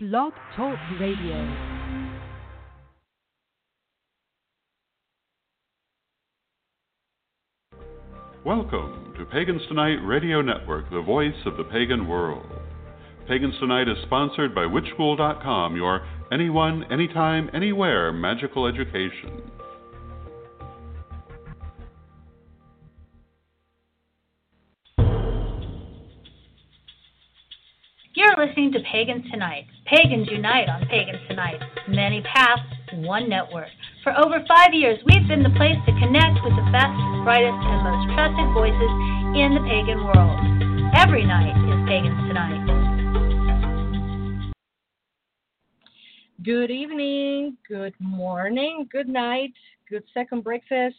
Blog Talk Radio. Welcome to Pagans Tonight Radio Network, the voice of the pagan world. Pagans Tonight is sponsored by WitchSchool.com, your anyone, anytime, anywhere magical education. Listening to Pagans Tonight. Pagans unite on Pagans Tonight. Many paths, one network. For over five years, we've been the place to connect with the best, brightest, and most trusted voices in the pagan world. Every night is Pagans Tonight. Good evening, good morning, good night, good second breakfast.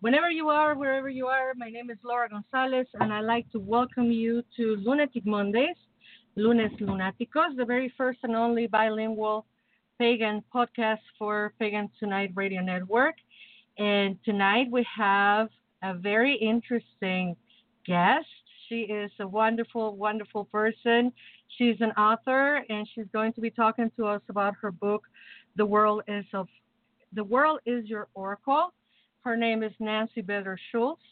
Whenever you are, wherever you are, my name is Laura Gonzalez, and I'd like to welcome you to Lunatic Mondays, Lunes Lunáticos, the very first and only bilingual pagan podcast for Pagan Tonight Radio Network. And tonight we have a very interesting guest. She is a wonderful, wonderful person. She's an author, and she's going to be talking to us about her book, "The World Is of The World Is Your Oracle." Her name is Nancy Beder Schultz,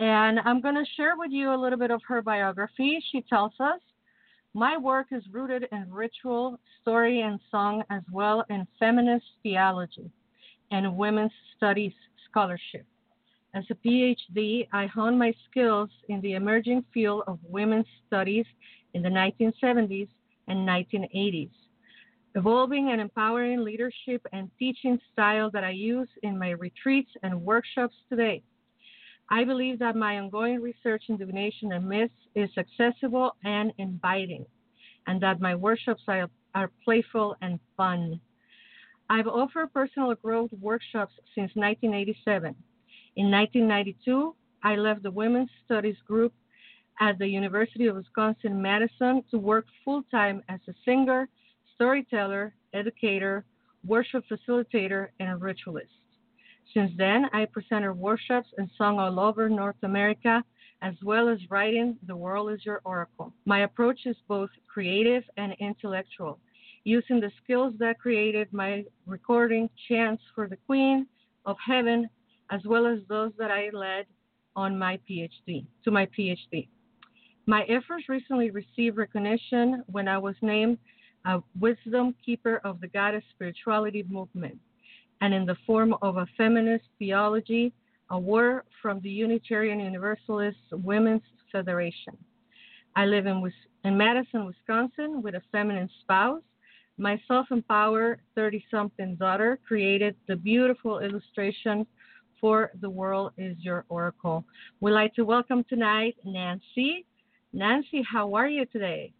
and I'm going to share with you a little bit of her biography. She tells us, "My work is rooted in ritual, story, and song, as well in feminist theology and women's studies scholarship." As a PhD, I honed my skills in the emerging field of women's studies in the 1970s and 1980s, evolving and empowering leadership and teaching style that I use in my retreats and workshops today. I believe that my ongoing research in divination and myths is accessible and inviting, and that my workshops are, are playful and fun. I've offered personal growth workshops since 1987. In 1992, I left the Women's Studies group at the University of Wisconsin Madison to work full time as a singer, storyteller, educator, worship facilitator, and ritualist. Since then, I presented workshops and sung all over North America, as well as writing The World is Your Oracle. My approach is both creative and intellectual, using the skills that created my recording Chants for the Queen of Heaven, as well as those that I led on my PhD, to my PhD. My efforts recently received recognition when I was named a Wisdom Keeper of the Goddess Spirituality Movement, and in the form of a Feminist Theology Award from the Unitarian Universalist Women's Federation. I live in, in Madison, Wisconsin with a feminine spouse. My self empowered 30 something daughter created the beautiful illustration for The World is Your Oracle. We'd like to welcome tonight Nancy. Nancy, how are you today?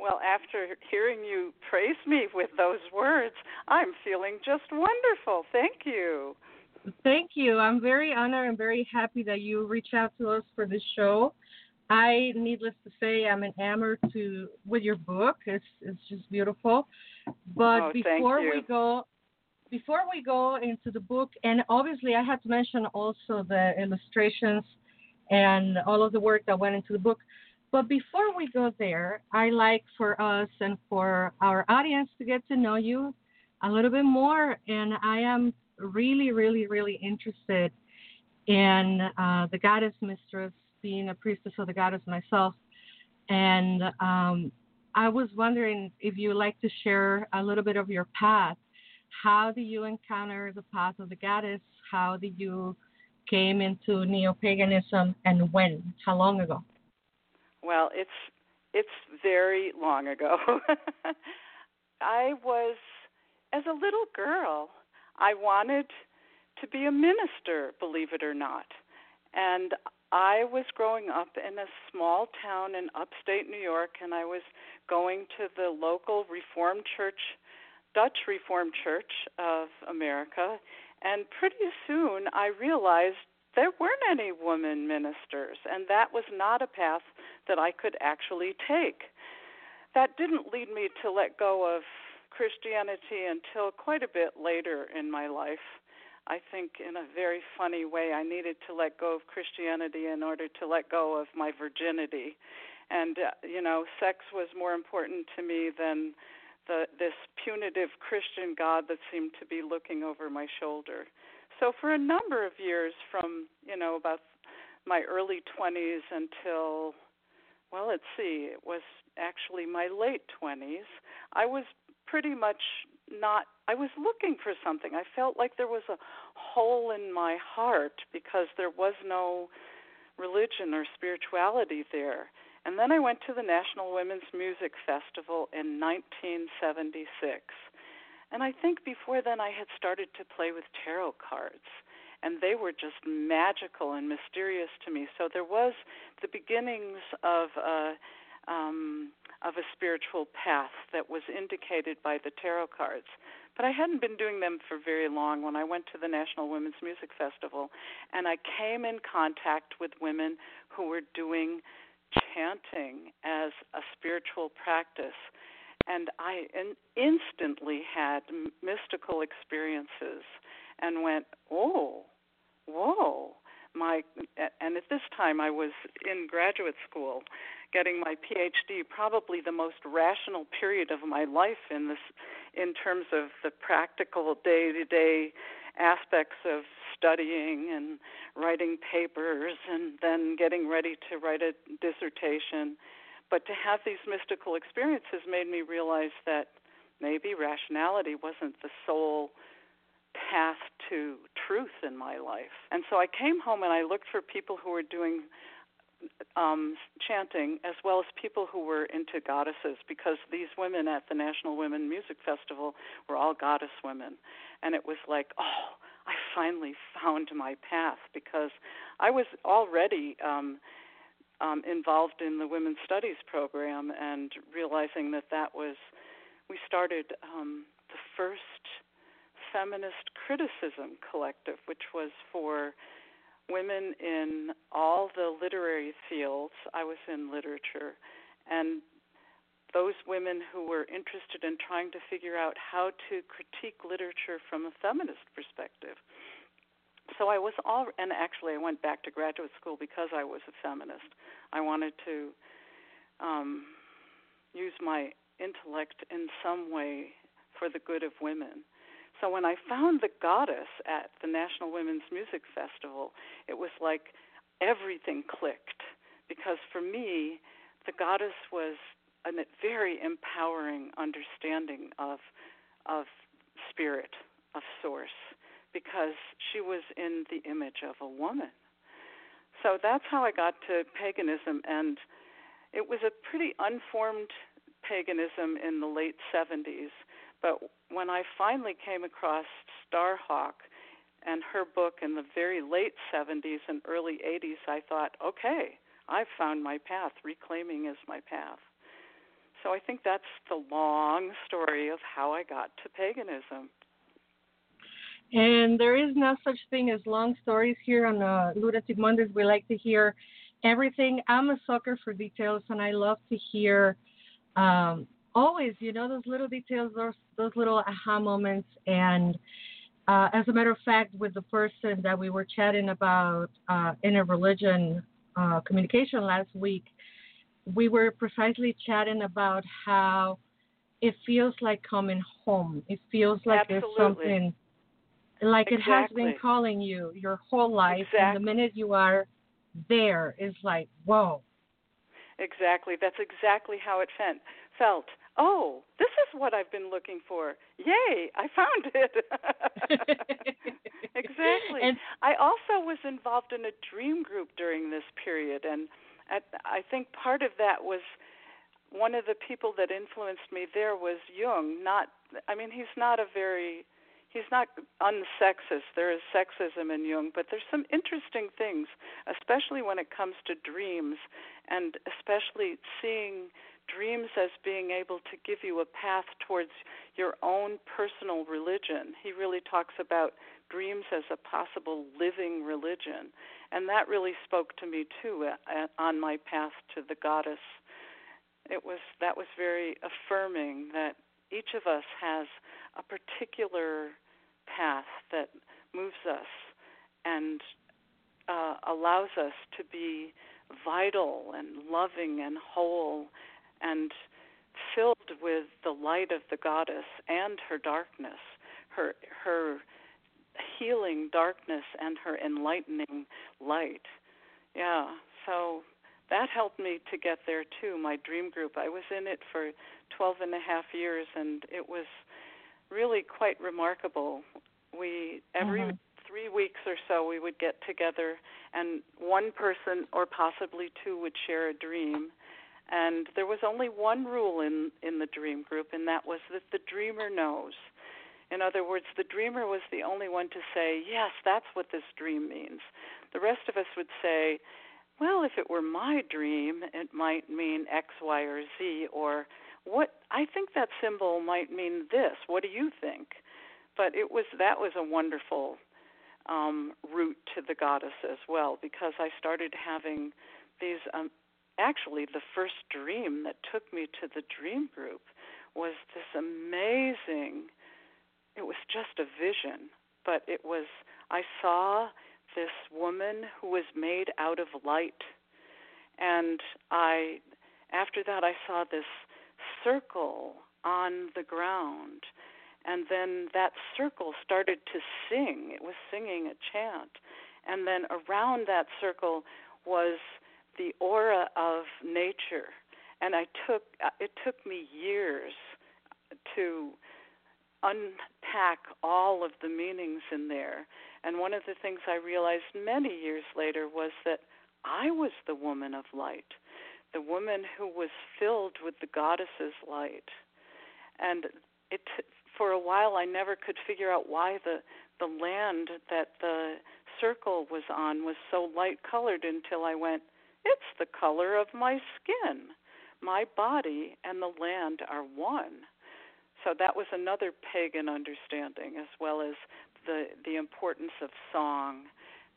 Well, after hearing you praise me with those words, I'm feeling just wonderful. Thank you. Thank you. I'm very honored and very happy that you reached out to us for this show. I, needless to say, I'm enamored to with your book. It's it's just beautiful. But oh, before we go, before we go into the book, and obviously I had to mention also the illustrations and all of the work that went into the book. But before we go there, I like for us and for our audience to get to know you a little bit more. And I am really, really, really interested in uh, the goddess mistress, being a priestess of the goddess myself. And um, I was wondering if you like to share a little bit of your path. How do you encounter the path of the goddess? How did you came into neo-paganism and when? How long ago? Well, it's it's very long ago. I was as a little girl, I wanted to be a minister, believe it or not. And I was growing up in a small town in upstate New York and I was going to the local Reformed Church Dutch Reformed Church of America and pretty soon I realized there weren't any women ministers, and that was not a path that I could actually take. That didn't lead me to let go of Christianity until quite a bit later in my life. I think, in a very funny way, I needed to let go of Christianity in order to let go of my virginity. And, uh, you know, sex was more important to me than the this punitive Christian God that seemed to be looking over my shoulder. So for a number of years, from you know about my early 20s until well, let's see, it was actually my late 20s. I was pretty much not I was looking for something. I felt like there was a hole in my heart because there was no religion or spirituality there. And then I went to the National Women's Music Festival in 1976. And I think before then I had started to play with tarot cards and they were just magical and mysterious to me. So there was the beginnings of a um, of a spiritual path that was indicated by the tarot cards. But I hadn't been doing them for very long when I went to the National Women's Music Festival, and I came in contact with women who were doing chanting as a spiritual practice. And I in- instantly had mystical experiences and went, oh, whoa. My and at this time I was in graduate school getting my PhD, probably the most rational period of my life in this in terms of the practical day-to-day aspects of studying and writing papers and then getting ready to write a dissertation. But to have these mystical experiences made me realize that maybe rationality wasn't the sole path to truth in my life. And so I came home and I looked for people who were doing um, chanting as well as people who were into goddesses because these women at the National Women Music Festival were all goddess women. And it was like, oh, I finally found my path because I was already um, um, involved in the Women's Studies program and realizing that that was, we started um, the first feminist criticism collective, which was for women in all the literary fields. I was in literature, and those women who were interested in trying to figure out how to critique literature from a feminist perspective. So I was all, and actually I went back to graduate school because I was a feminist. I wanted to um, use my intellect in some way for the good of women. So when I found the goddess at the National Women's Music Festival, it was like everything clicked because for me, the goddess was a very empowering understanding of of spirit, of source, because she was in the image of a woman. So that's how I got to paganism and it was a pretty unformed paganism in the late 70s but when I finally came across Starhawk and her book in the very late 70s and early 80s, I thought, okay, I've found my path. Reclaiming is my path. So I think that's the long story of how I got to paganism. And there is no such thing as long stories here on uh, Lunatic Mondays. We like to hear everything. I'm a sucker for details, and I love to hear um, always, you know, those little details, those those little aha moments. And uh, as a matter of fact, with the person that we were chatting about uh, inner religion uh, communication last week, we were precisely chatting about how it feels like coming home. It feels like Absolutely. there's something like exactly. it has been calling you your whole life, exactly. and the minute you are there, it's like whoa. Exactly. That's exactly how it felt oh, this is what I've been looking for. Yay, I found it. exactly. And I also was involved in a dream group during this period, and I think part of that was one of the people that influenced me there was Jung. Not, I mean, he's not a very he's not unsexist. There is sexism in Jung, but there's some interesting things, especially when it comes to dreams, and especially seeing dreams as being able to give you a path towards your own personal religion. He really talks about dreams as a possible living religion, and that really spoke to me too uh, on my path to the goddess. It was that was very affirming that each of us has a particular path that moves us and uh, allows us to be vital and loving and whole and filled with the light of the goddess and her darkness, her her healing darkness and her enlightening light. Yeah, so that helped me to get there too. My dream group, I was in it for 12 and a half years, and it was really quite remarkable. We every Mhm. three weeks or so we would get together, and one person or possibly two would share a dream. And there was only one rule in in the dream group, and that was that the dreamer knows. In other words, the dreamer was the only one to say, Yes, that's what this dream means. The rest of us would say, Well, if it were my dream, it might mean X, Y, or Z, or what I think that symbol might mean this. What do you think? But it was that was a wonderful um, route to the goddess as well because I started having these. Um, actually, the first dream that took me to the dream group was this amazing. It was just a vision, but it was. I saw this woman who was made out of light, and I. After that, I saw this circle on the ground and then that circle started to sing. It was singing a chant. And then around that circle was the aura of nature. And I took uh, it took me years to unpack all of the meanings in there. And one of the things I realized many years later was that I was the woman of light, the woman who was filled with the goddess's light. And it for a while I never could figure out why the the land that the circle was on was so light colored until I went, it's the color of my skin. My body and the land are one. So that was another pagan understanding as well as the the importance of song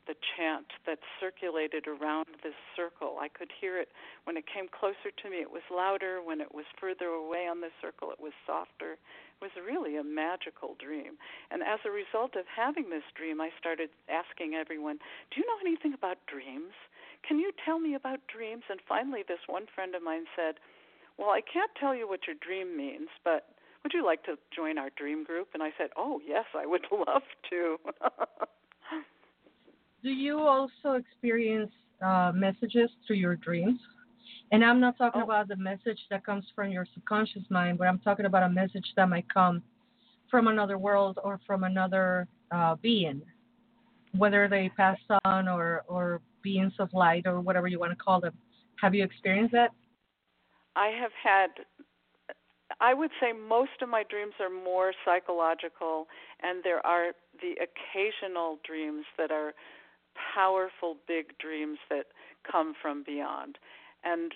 the chant that circulated around this circle. I could hear it when it came closer to me, it was louder. When it was further away on the circle, it was softer. It was really a magical dream. And as a result of having this dream, I started asking everyone, Do you know anything about dreams? Can you tell me about dreams? And finally, this one friend of mine said, Well, I can't tell you what your dream means, but would you like to join our dream group? And I said, Oh, yes, I would love to. Do you also experience uh, messages through your dreams? And I'm not talking Oh. about the message that comes from your subconscious mind, but I'm talking about a message that might come from another world or from another uh, being, whether they passed on or, or beings of light or whatever you want to call them. Have you experienced that? I have had I would say most of my dreams are more psychological and there are the occasional dreams that are powerful big dreams that come from beyond. And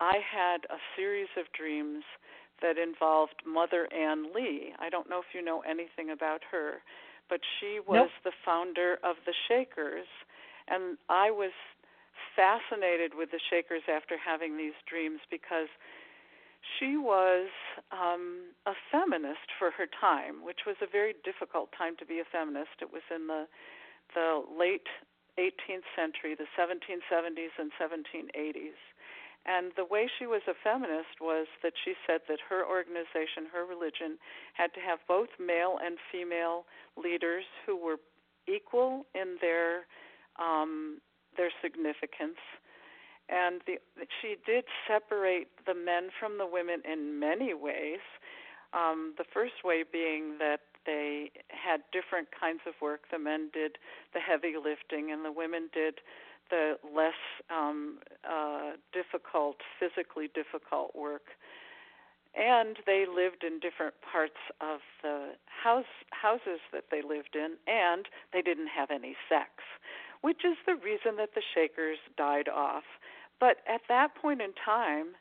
I had a series of dreams that involved Mother Ann Lee. I don't know if you know anything about her, but she was Nope. the founder of the Shakers and I was fascinated with the Shakers after having these dreams because she was um, a feminist for her time, which was a very difficult time to be a feminist. It was in the the late 18th century, the 1770s and 1780s. And the way she was a feminist was that she said that her organization, her religion, had to have both male and female leaders who were equal in their um, their significance and the, she did separate the men from the women in many ways. Um, the first way being that they had different kinds of work. The men did the heavy lifting, and the women did the less um, uh, difficult, physically difficult work. And they lived in different parts of the house houses that they lived in, and they didn't have any sex, which is the reason that the Shakers died off. But at that point in time,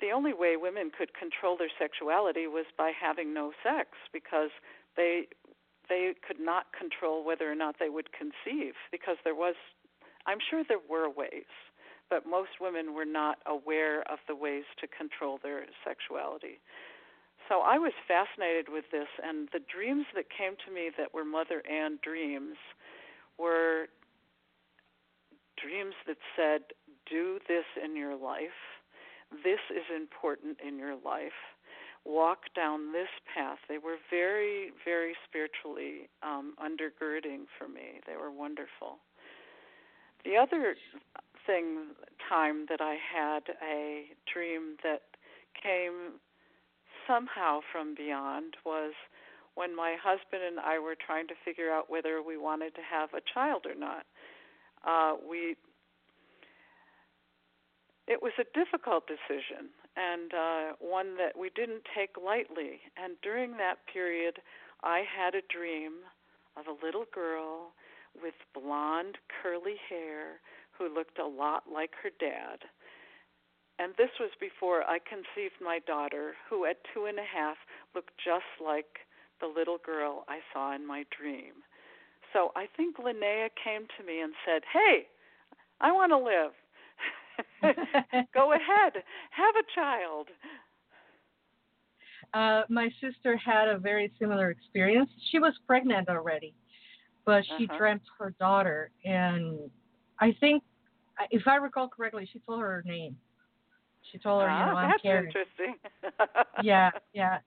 the only way women could control their sexuality was by having no sex because they they could not control whether or not they would conceive because there was I'm sure there were ways, but most women were not aware of the ways to control their sexuality. So I was fascinated with this and the dreams that came to me that were Mother Ann dreams were dreams that said do this in your life. this is important in your life. Walk down this path. They were very, very spiritually um, undergirding for me. They were wonderful. The other thing, time that I had a dream that came somehow from beyond was when my husband and I were trying to figure out whether we wanted to have a child or not. Uh, we it was a difficult decision and uh, one that we didn't take lightly. And during that period, I had a dream of a little girl with blonde, curly hair who looked a lot like her dad. And this was before I conceived my daughter, who at two and a half looked just like the little girl I saw in my dream. So I think Linnea came to me and said, Hey, I want to live. Go ahead, have a child. Uh, my sister had a very similar experience. She was pregnant already, but she Uh-huh. dreamt her daughter, and I think, if I recall correctly, she told her her name. She told her, ah, you know, I'm that's Karen. interesting. yeah, yeah.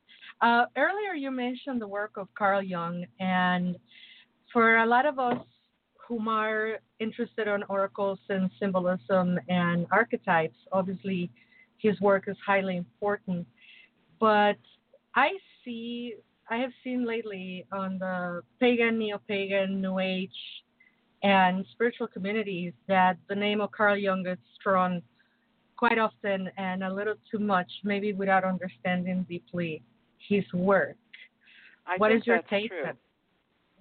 Uh, earlier, you mentioned the work of Carl Jung, and for a lot of us whom are interested in oracles and symbolism and archetypes, obviously his work is highly important. But I see, I have seen lately on the pagan, neo pagan, New Age, and spiritual communities that the name of Carl Jung is thrown quite often and a little too much, maybe without understanding deeply his work. I What is your take? true.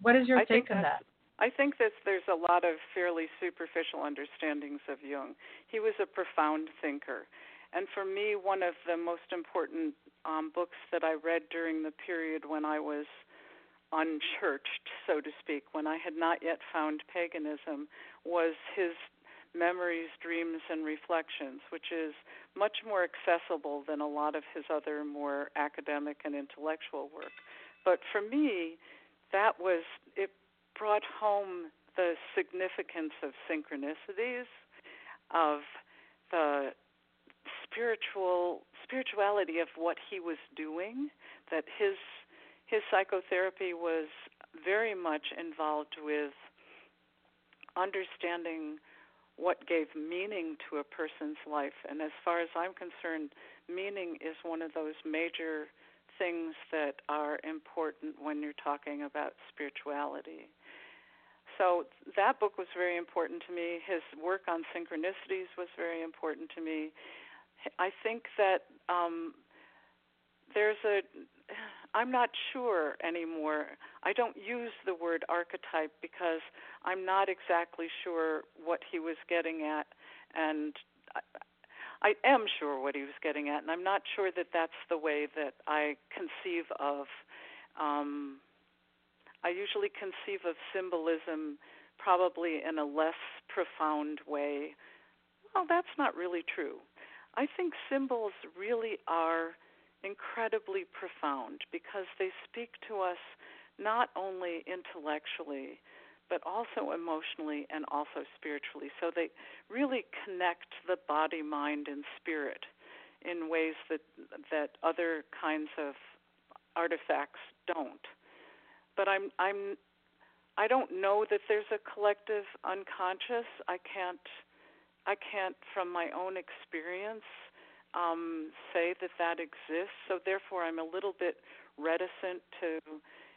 What is your I think take on that? I think that there's a lot of fairly superficial understandings of Jung. He was a profound thinker. And for me, one of the most important um, books that I read during the period when I was unchurched, so to speak, when I had not yet found paganism, was his Memories, Dreams, and Reflections, which is much more accessible than a lot of his other more academic and intellectual work. But for me, that was, it brought home the significance of synchronicities, of the spiritual spirituality of what he was doing, that his his psychotherapy was very much involved with understanding what gave meaning to a person's life. And as far as I'm concerned, meaning is one of those major things that are important when you're talking about spirituality. So that book was very important to me. His work on synchronicities was very important to me. I think that um, there's a I'm not sure anymore. I don't use the word archetype because I'm not exactly sure what he was getting at, and I, am sure what he was getting at, and I'm not sure that that's the way that I conceive of. Um, I usually conceive of symbolism probably in a less profound way. Well, that's not really true. I think symbols really are incredibly profound because they speak to us not only intellectually but also emotionally and also spiritually. So they really connect the body, mind, and spirit in ways that that other kinds of artifacts don't. But I'm I'm I don't know that there's a collective unconscious. I can't I can't from my own experience um, say that that exists. So therefore, I'm a little bit reticent to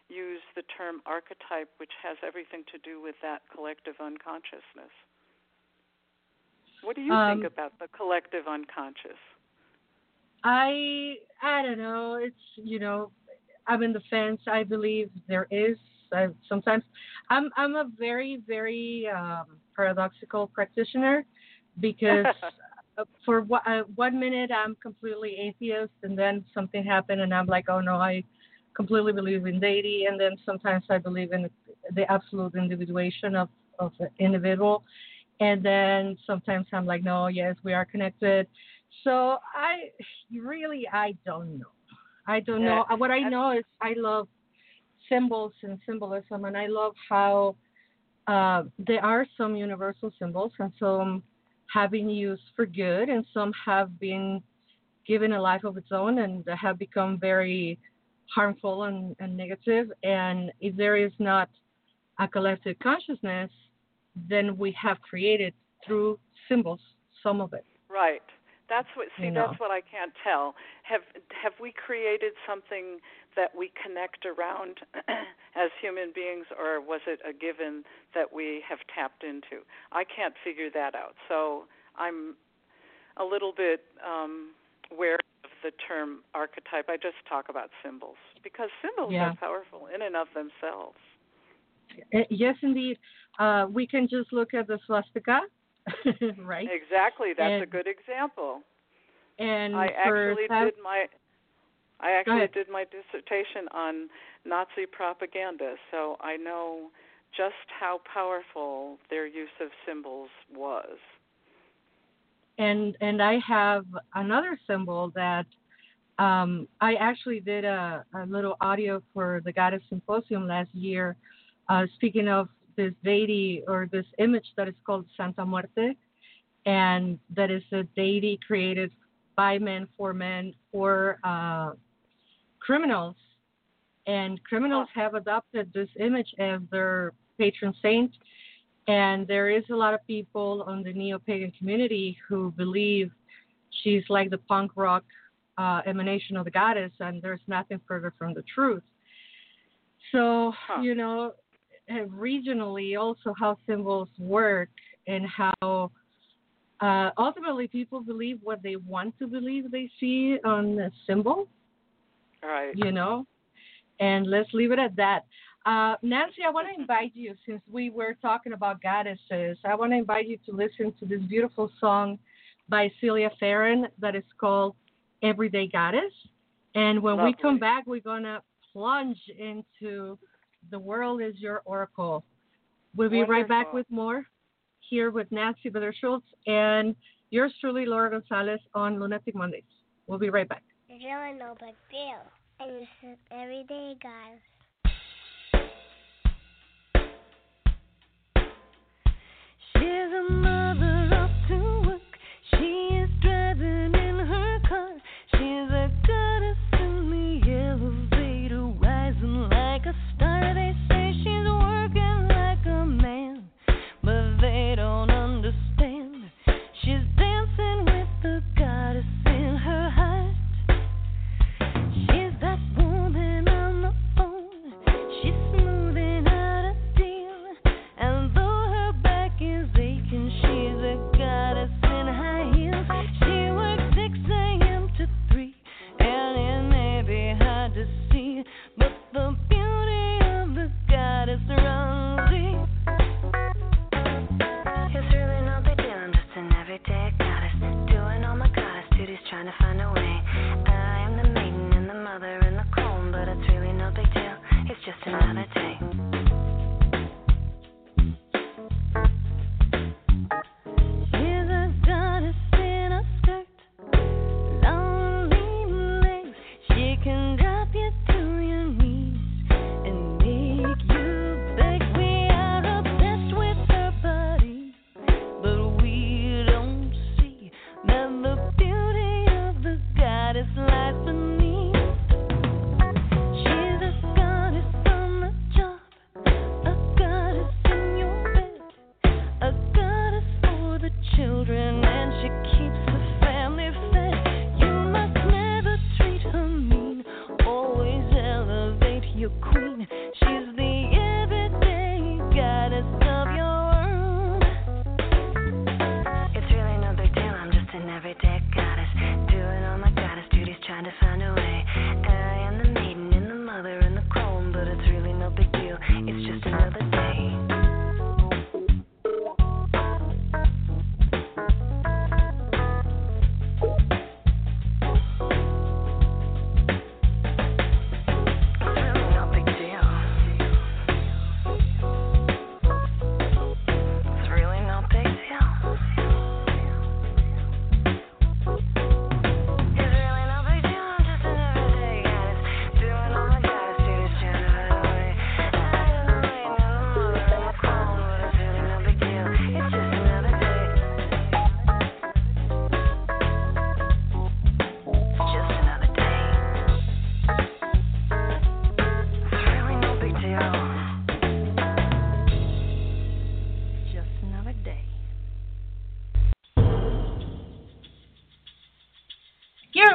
use the term archetype, which has everything to do with that collective unconsciousness. What do you Um, think about the collective unconscious? I I don't know. It's you know, I'm in the fence. I believe there is. I, sometimes I'm I'm a very very um, paradoxical practitioner because uh, for one, uh, one minute I'm completely atheist, and then something happened, and I'm like, oh no, I completely believe in deity, and then sometimes I believe in the absolute individuation of of the individual, and then sometimes I'm like, no, yes, we are connected. So I really I don't know. I don't know. Yeah, What I know is I love symbols and symbolism, and I love how uh, there are some universal symbols, and some have been used for good, and some have been given a life of its own and have become very harmful and, and negative. And if there is not a collective consciousness, then we have created through symbols some of it. Right. That's what see You know. that's what I can't tell. Have have we created something that we connect around as human beings or was it a given that we have tapped into? I can't figure that out. So I'm a little bit um wary of the term archetype. I just talk about symbols because symbols Yeah. are powerful in and of themselves. Uh, Yes, indeed. Uh, we can just look at the swastika, right? Exactly. That's a good example. And I actually did my I actually did my dissertation on Nazi propaganda, so I know just how powerful their use of symbols was. And and I have another symbol that um, I actually did a, a little audio for the Goddess Symposium last year, uh, speaking of this deity or this image that is called Santa Muerte, and that is a deity created by men for men for uh, criminals, and criminals have adopted this image as their patron saint and there is a lot of people on the neo-pagan community who believe she's like the punk rock uh, emanation of the goddess, and there's nothing further from the truth. So Huh. you know, regionally also how symbols work and how uh, ultimately people believe what they want to believe they see on a symbol Right. you know and let's leave it at that uh, nancy i want to invite you since we were talking about goddesses i want to invite you to listen to this beautiful song by celia Farran that is called everyday goddess. And when we come back we're going to plunge into the world is your oracle. We'll be right back with more here with nancy Vedder-Shults and yours truly laura gonzalez on lunatic mondays. We'll be right back. It's really no big deal. And this is everyday guys. She's a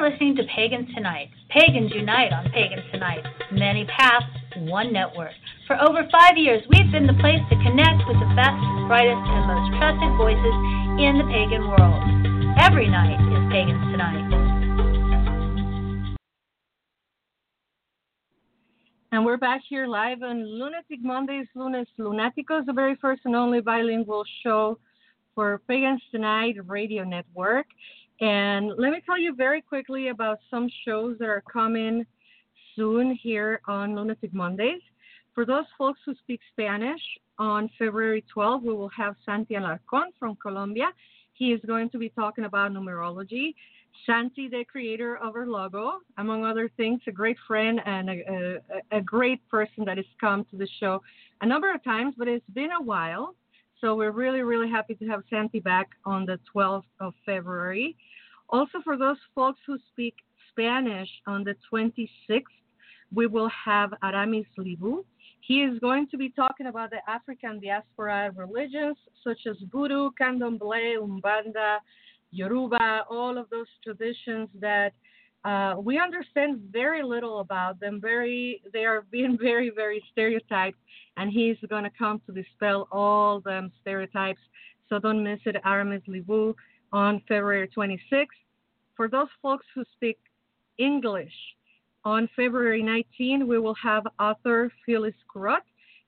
Pagans Tonight. Pagans unite on Pagans Tonight. Many paths, one network. For over five years, we've been the place to connect with the best, brightest, and most trusted voices in the pagan world. Every night is Pagans Tonight. And we're back here live on Lunatic Mondays, Lunes Lunaticos, the very first and only bilingual show for Pagans Tonight Radio Network. And let me tell you very quickly about some shows that are coming soon here on Lunatic Mondays. For those folks who speak Spanish, on February 12th, we will have Santi Alarcon from Colombia. He is going to be talking about numerology. Santi, the creator of our logo, among other things, a great friend and a, a, a great person that has come to the show a number of times, but it's been a while. So we're really, really happy to have Santi back on the 12th of February. Also, for those folks who speak Spanish, on the 26th, we will have Aramis Libu. He is going to be talking about the African diaspora religions such as Voodoo, Candomblé, Umbanda, Yoruba, all of those traditions that uh, we understand very little about them. Very, they are being very, very stereotyped, and he's going to come to dispel all them stereotypes. So don't miss it, Aramis Libu on February 26th. For those folks who speak English, on February 19, we will have author Phyllis Curott.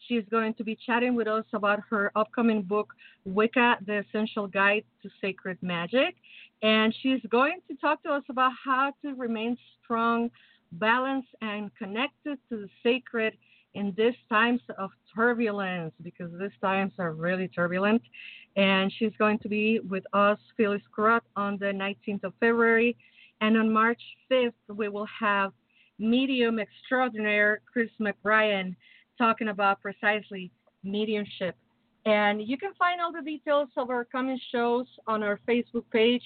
She's going to be chatting with us about her upcoming book, Wicca, The Essential Guide to Sacred Magic. And she's going to talk to us about how to remain strong, balanced, and connected to the sacred in these times of turbulence, because these times are really turbulent. And she's going to be with us, Phyllis Curott, on the 19th of February. And on March 5th, we will have medium extraordinaire Chris McBrien talking about precisely mediumship. And you can find all the details of our coming shows on our Facebook page,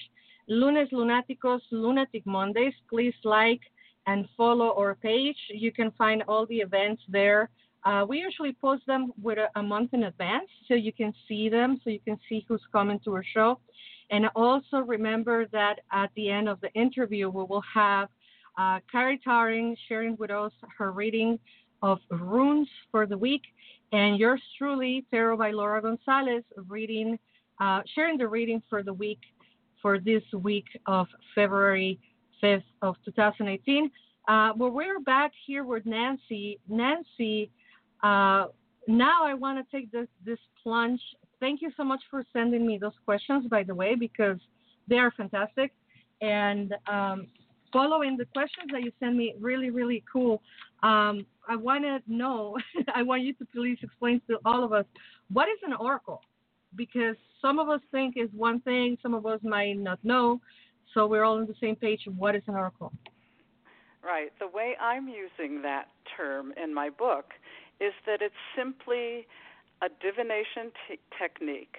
Lunes Lunaticos, Lunatic Mondays. Please like and follow our page. You can find all the events there. Uh, we usually post them with a, a, month in advance so you can see them, so you can see who's coming to our show. And also remember that at the end of the interview, we will have uh, Carrie Taring sharing with us her reading of runes for the week, and yours truly, Tarot by Laura Gonzalez, reading, uh, sharing the reading for the week for this week of February 5th of 2018. Uh, well, we're back here with Nancy. Nancy, uh, now I want to take this this plunge. Thank you so much for sending me those questions, by the way, because they are fantastic. And um, following the questions that you send me, really, really cool. Um, I want to know, I want you to please explain to all of us what is an oracle? Because some of us think is one thing, some of us might not know. So we're all on the same page. What is an oracle? Right. The way I'm using that term in my book is that it's simply a divination t- technique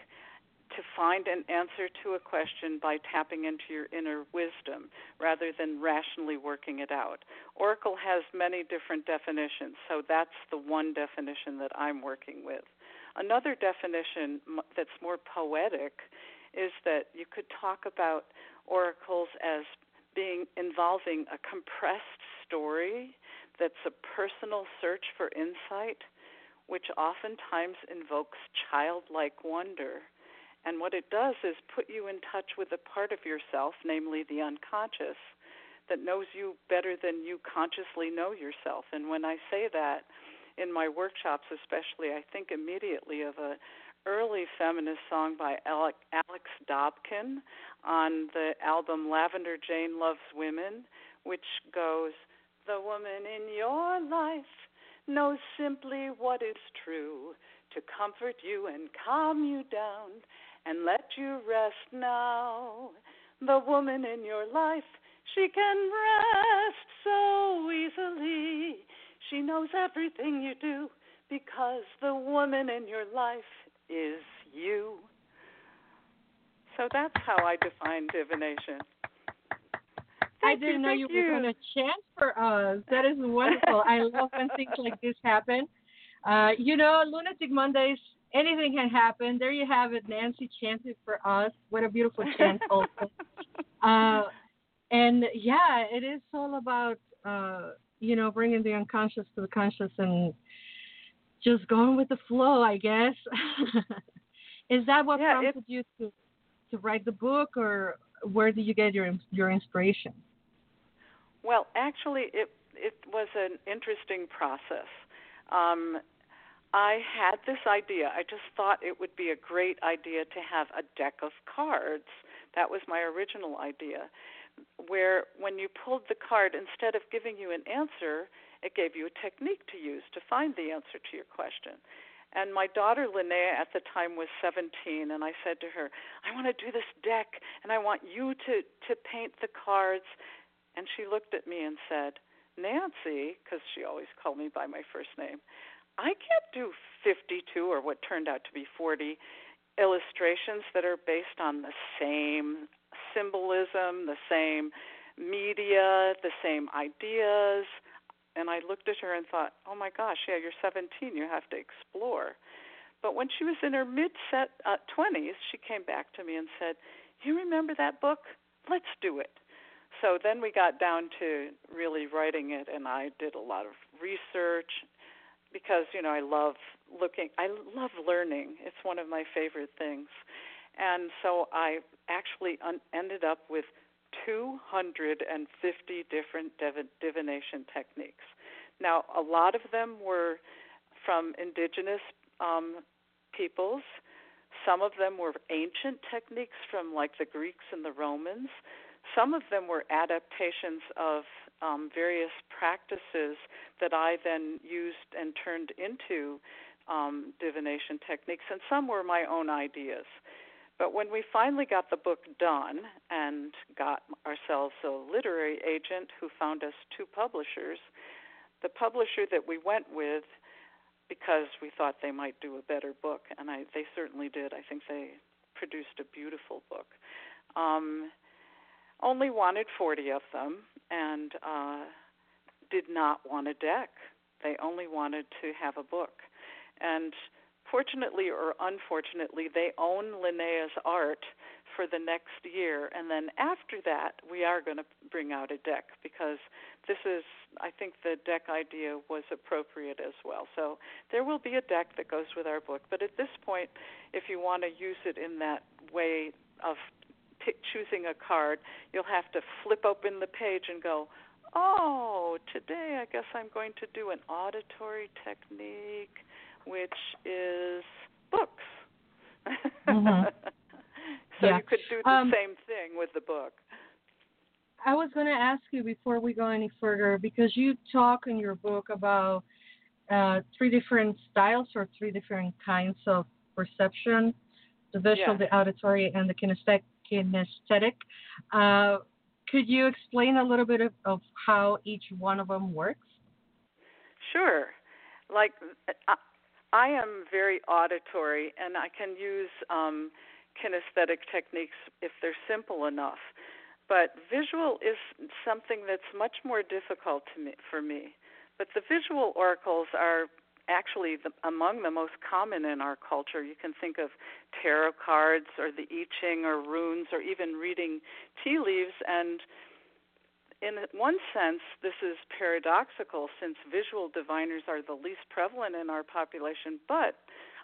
to find an answer to a question by tapping into your inner wisdom rather than rationally working it out. Oracle has many different definitions, so that's the one definition that I'm working with. Another definition that's more poetic is that you could talk about oracles as being involving a compressed story that's a personal search for insight, which oftentimes invokes childlike wonder and what it does is put you in touch with a part of yourself, namely the unconscious, that knows you better than you consciously know yourself. And when I say that in my workshops, especially, I think immediately of a early feminist song by Alix Dobkin on the album Lavender Jane Loves Women, which goes, The woman in your life knows simply what is true to comfort you and calm you down and let you rest now. The woman in your life, she can rest so easily. She knows everything you do because the woman in your life is you. So that's how I define divination. I didn't you, know you, you, were going to chant for us. That is wonderful. I love when things like this happen. Uh, you know, Lunatic Mondays anything can happen. There you have it. Nancy chanted for us. What a beautiful chant, also. uh, and yeah, it is all about uh, you know bringing the unconscious to the conscious and just going with the flow, I guess. is that what Yeah, prompted you to to write the book, or where did you get your your inspiration? Well, actually, it it was an interesting process. Um, I had this idea. I just thought it would be a great idea to have a deck of cards. That was my original idea, where when you pulled the card, instead of giving you an answer, it gave you a technique to use to find the answer to your question. And my daughter Linnea at the time was 17, and I said to her, "I want to do this deck, and I want you to to paint the cards." And she looked at me and said, "Nancy," because she always called me by my first name, "I can't do 52 or what turned out to be 40 illustrations that are based on the same symbolism, the same media, the same ideas." And I looked at her and thought, "Oh my gosh, yeah, you're 17. You have to explore." But when she was in her mid set uh, 20s, she came back to me and said, "You remember that book? Let's do it." So then we got down to really writing it, and I did a lot of research because you know I love looking, I love learning. It's one of my favorite things, and so I actually un- ended up with 250 different div- divination techniques. Now, a lot of them were from indigenous um, peoples. Some of them were ancient techniques from like the Greeks and the Romans. Some of them were adaptations of um, various practices that I then used and turned into um, divination techniques, and some were my own ideas. But when we finally got the book done and got ourselves a literary agent who found us two publishers, the publisher that we went with, because we thought they might do a better book, and I, they certainly did. I think they produced a beautiful book. Um, only wanted 40 of them and uh, did not want a deck. They only wanted to have a book. And fortunately or unfortunately, they own Linnea's art for the next year. And then after that, we are going to bring out a deck because this is, I think the deck idea was appropriate as well. So there will be a deck that goes with our book. But at this point, if you want to use it in that way of pick, choosing a card, you'll have to flip open the page and go, oh, today I guess I'm going to do an auditory technique, which is books. Mhm. so Yeah. you could do the Um, same thing with the book. I was going to ask you before we go any further because you talk in your book about uh, three different styles or three different kinds of perception the visual, Yeah. the auditory, and the kinesthetic. kinesthetic. Uh, could you explain a little bit of, of how each one of them works? Sure. Like I, am very auditory, and I can use um, kinesthetic techniques if they're simple enough. But visual is something that's much more difficult to me for me. But the visual oracles are actually the, among the most common in our culture. You can think of tarot cards or the I Ching or runes or even reading tea leaves and in one sense, this is paradoxical since visual diviners are the least prevalent in our population, but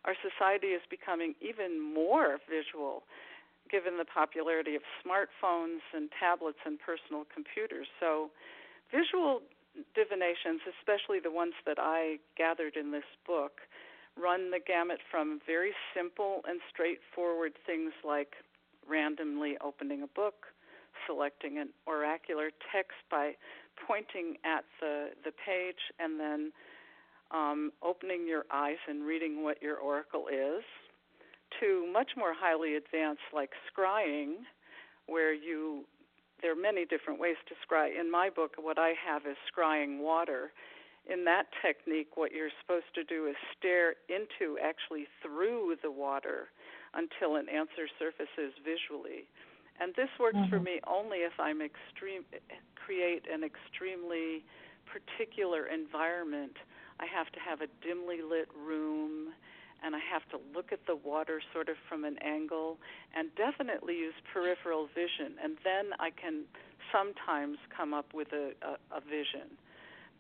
our society is becoming even more visual given the popularity of smartphones and tablets and personal computers. So, visual divinations, especially the ones that I gathered in this book, run the gamut from very simple and straightforward things like randomly opening a book selecting an oracular text by pointing at the the page and then um, opening your eyes and reading what your oracle is, to much more highly advanced like scrying, where you there are many different ways to scry. In my book, what I have is scrying water. In that technique, what you're supposed to do is stare into, actually through the water, until an answer surfaces visually. And this works for Mhm. me only if I'm extreme create an extremely particular environment. I have to have a dimly lit room and I have to look at the water sort of from an angle and definitely use peripheral vision and then I can sometimes come up with a, a, a vision.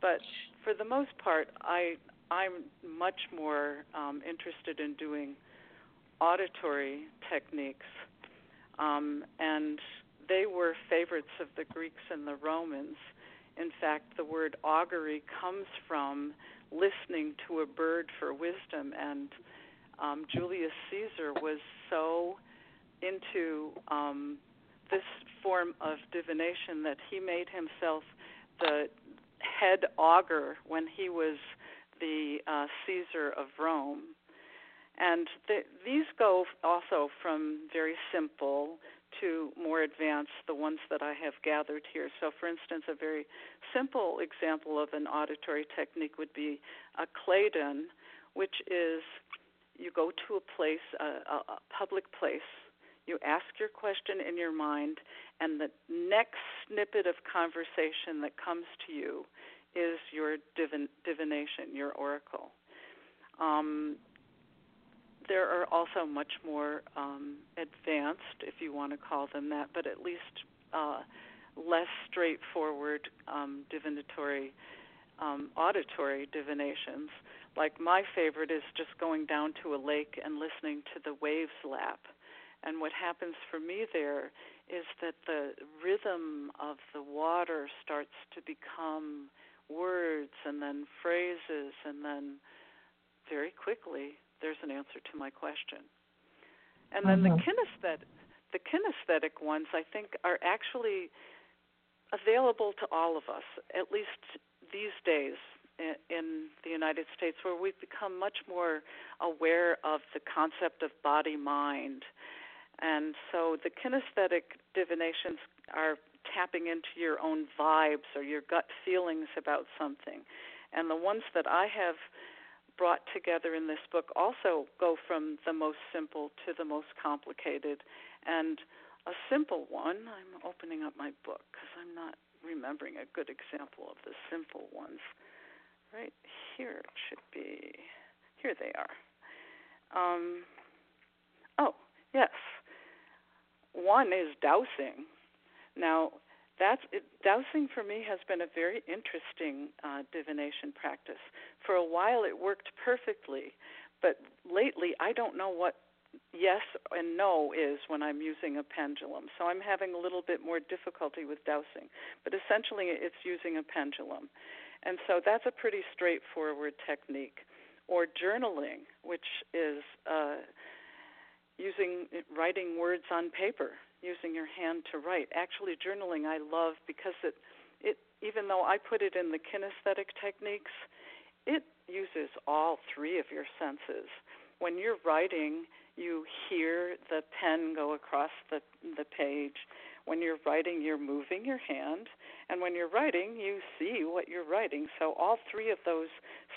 But for the most part, I I'm much more um, interested in doing auditory techniques, um, and they were favorites of the Greeks and the Romans. In fact, the word augury comes from listening to a bird for wisdom, and um, Julius Caesar was so into um, this form of divination that he made himself the head augur when he was the uh, Caesar of Rome. And the, these go also from very simple to more advanced, the ones that I have gathered here. So, for instance, a very simple example of an auditory technique would be a cledon, which is you go to a place, a, a public place, you ask your question in your mind, and the next snippet of conversation that comes to you is your divin- divination, your oracle. Um, there are also much more um, advanced, if you want to call them that, but at least uh, less straightforward um, divinatory, um, auditory divinations. Like my favorite is just going down to a lake and listening to the waves lap. And what happens for me there is that the rhythm of the water starts to become words and then phrases and then very quickly there's an answer to my question. And then Mhm. the kinesthetic the kinesthetic ones I think are actually available to all of us, at least these days in the United States, where we've become much more aware of the concept of body mind. And so the kinesthetic divinations are tapping into your own vibes or your gut feelings about something. And the ones that I have brought together in this book also go from the most simple to the most complicated. And a simple one, I'm opening up my book because I'm not remembering a good example of the simple ones. Right here it should be. Here they are. Um, oh, yes. One is dowsing. Now, that's it, dowsing for me has been a very interesting uh, divination practice. For a while, it worked perfectly, but lately, I don't know what yes and no is when I'm using a pendulum. So I'm having a little bit more difficulty with dowsing, but essentially, it's using a pendulum, and so that's a pretty straightforward technique. Or journaling, which is uh, using writing words on paper using your hand to write. Actually, journaling I love because it it even though I put it in the kinesthetic techniques, it uses all three of your senses. When you're writing, you hear the pen go across the the page. When you're writing, you're moving your hand, and when you're writing, you see what you're writing. So all three of those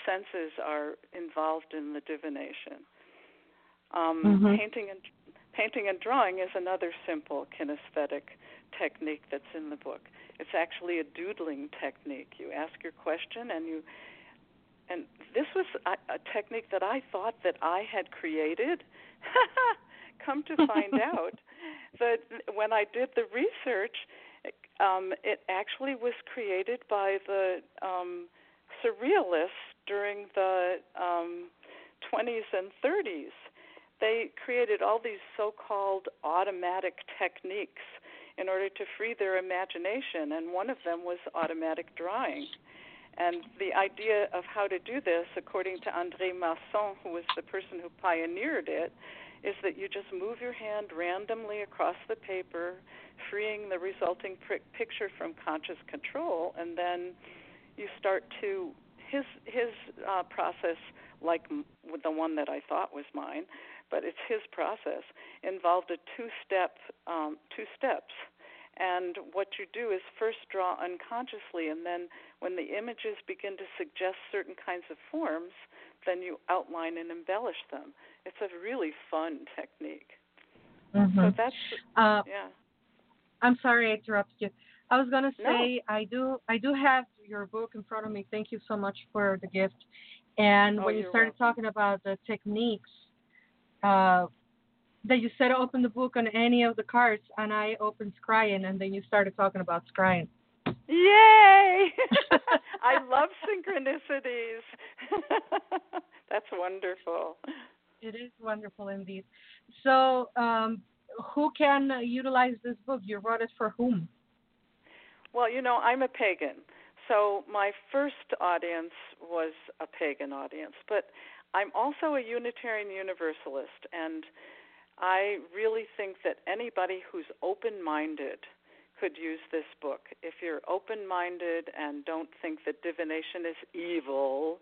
senses are involved in the divination. Um, Mhm. Painting and painting and drawing is another simple kinesthetic technique that's in the book. It's actually a doodling technique. You ask your question and you and this was a, a technique that I thought that I had created. Come to find out that when I did the research, um, it actually was created by the um, surrealists during the um, 20s and 30s they created all these so-called automatic techniques in order to free their imagination and one of them was automatic drawing. And the idea of how to do this according to André Masson who was the person who pioneered it is that you just move your hand randomly across the paper freeing the resulting picture from conscious control and then you start to his his uh, process like with the one that I thought was mine but it's his process, involved a two-step um, two steps. And what you do is first draw unconsciously, and then when the images begin to suggest certain kinds of forms, then you outline and embellish them. It's a really fun technique. Mhm. So that's Uh, yeah. I'm sorry I interrupted you. I was gonna No. say I do I do have your book in front of me. Thank you so much for the gift. And Oh, when you started welcome. talking about the techniques, uh, that you said open the book on any of the cards, and I opened scrying, and then you started talking about scrying. Yay! I love synchronicities. That's wonderful. It is wonderful indeed. So, um, who can utilize this book? You wrote it for whom? Well, you know, I'm a pagan. So my first audience was a pagan audience, but I'm also a Unitarian Universalist, and I really think that anybody who's open minded could use this book. If you're open minded and don't think that divination is evil,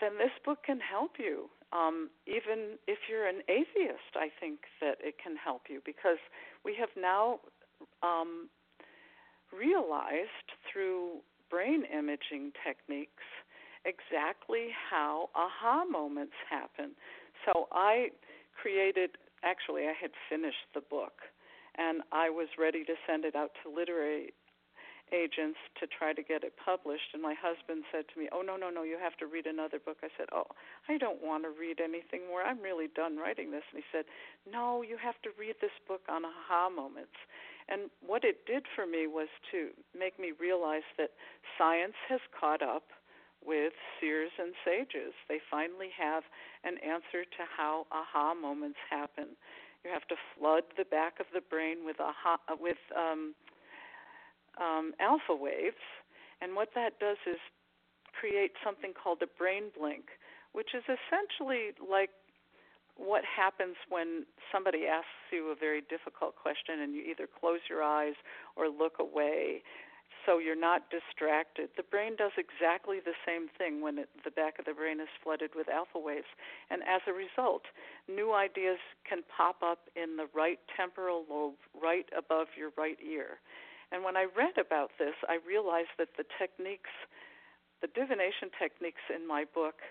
then this book can help you. Um, even if you're an atheist, I think that it can help you because we have now um, realized through brain imaging techniques exactly how aha moments happen. So I created, actually, I had finished the book and I was ready to send it out to literary agents to try to get it published and my husband said to me oh no no no you have to read another book. I said oh i don't want to read anything more. I'm really done writing this. And he said no you have to read this book on aha moments. And what it did for me was to make me realize that science has caught up with seers and sages. They finally have an answer to how aha moments happen. You have to flood the back of the brain with a with um, um, alpha waves, and what that does is create something called a brain blink, which is essentially like what happens when somebody asks you a very difficult question and you either close your eyes or look away so you're not distracted. The brain does exactly the same thing when it, the back of the brain is flooded with alpha waves. And as a result, new ideas can pop up in the right temporal lobe, right above your right ear. And when I read about this, I realized that the techniques, the divination techniques in my book,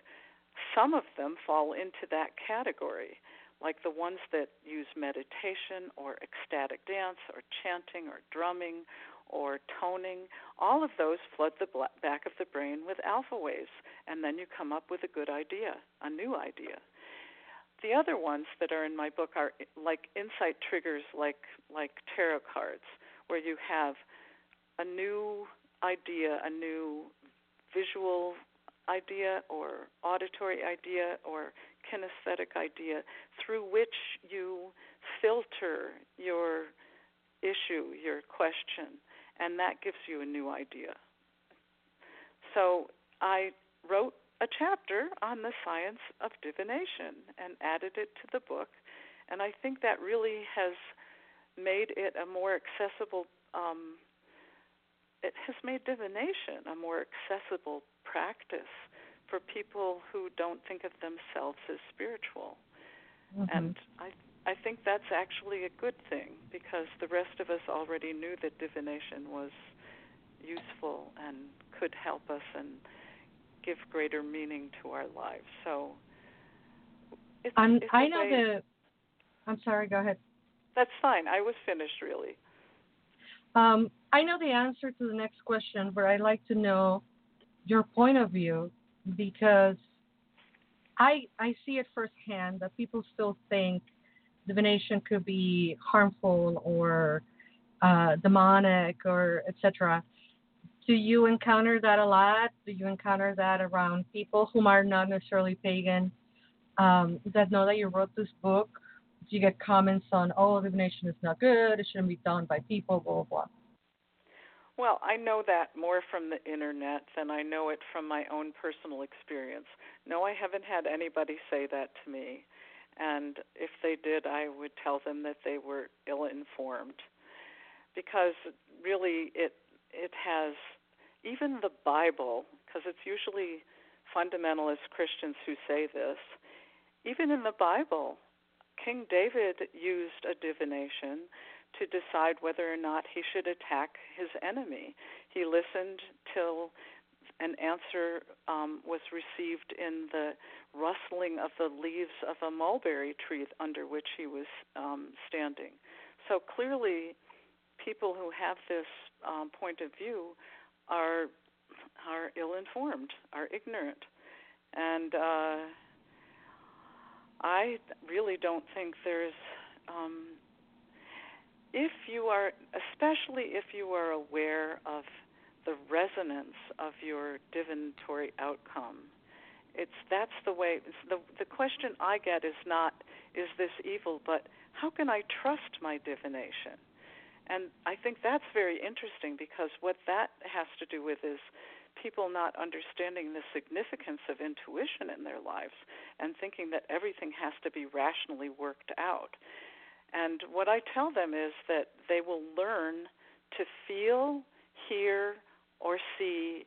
some of them fall into that category like the ones that use meditation or ecstatic dance or chanting or drumming or toning, all of those flood the back of the brain with alpha waves, and then you come up with a good idea, a new idea. The other ones that are in my book are like insight triggers, like like tarot cards, where you have a new idea, a new visual idea or auditory idea or kinesthetic idea through which you filter your issue, your question, and that gives you a new idea. So I wrote a chapter on the science of divination and added it to the book, and I think that really has made it a more accessible. Um, it has made divination a more accessible practice for people who don't think of themselves as spiritual. Mm-hmm. And I I think that's actually a good thing because the rest of us already knew that divination was useful and could help us and give greater meaning to our lives. So it's, I'm, it's I know way, the. I'm sorry. Go ahead. That's fine. I was finished, really. Um, I know the answer to the next question, but I'd like to know your point of view because I I see it firsthand that people still think divination could be harmful or uh, demonic or etc. Do you encounter that a lot? Do you encounter that around people whom are not necessarily pagan um, that know that you wrote this book? Do you get comments on, oh, divination is not good, it shouldn't be done by people, blah, blah, blah? Well, I know that more from the internet than I know it from my own personal experience. No, I haven't had anybody say that to me and if they did, I would tell them that they were ill-informed, because really it it has even the Bible, because it's usually fundamentalist Christians who say this. Even in the Bible, King David used a divination to decide whether or not he should attack his enemy. He listened till an answer um, was received in the rustling of the leaves of a mulberry tree under which he was um, standing. So clearly, people who have this um, point of view are are ill-informed, are ignorant, and uh, I really don't think there's um if you are especially if you are aware of the resonance of your divinatory outcome. It's that's the way the the question i get is not is this evil but how can i trust my divination? And i think that's very interesting because what that has to do with is people not understanding the significance of intuition in their lives and thinking that everything has to be rationally worked out. And what I tell them is that they will learn to feel, hear, or see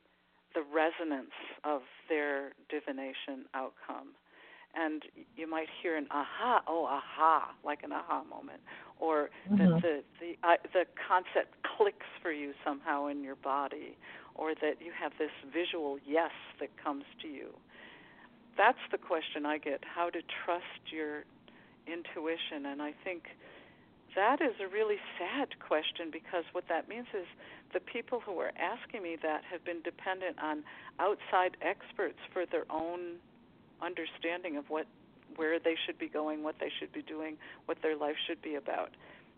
the resonance of their divination outcome. And you might hear an aha, oh aha, like an aha moment, or mm-hmm. that the the uh, the concept clicks for you somehow in your body, or that you have this visual yes that comes to you. That's the question I get: how to trust your intuition. And I think that is a really sad question because what that means is the people who are asking me that have been dependent on outside experts for their own understanding of what where they should be going, what they should be doing, what their life should be about.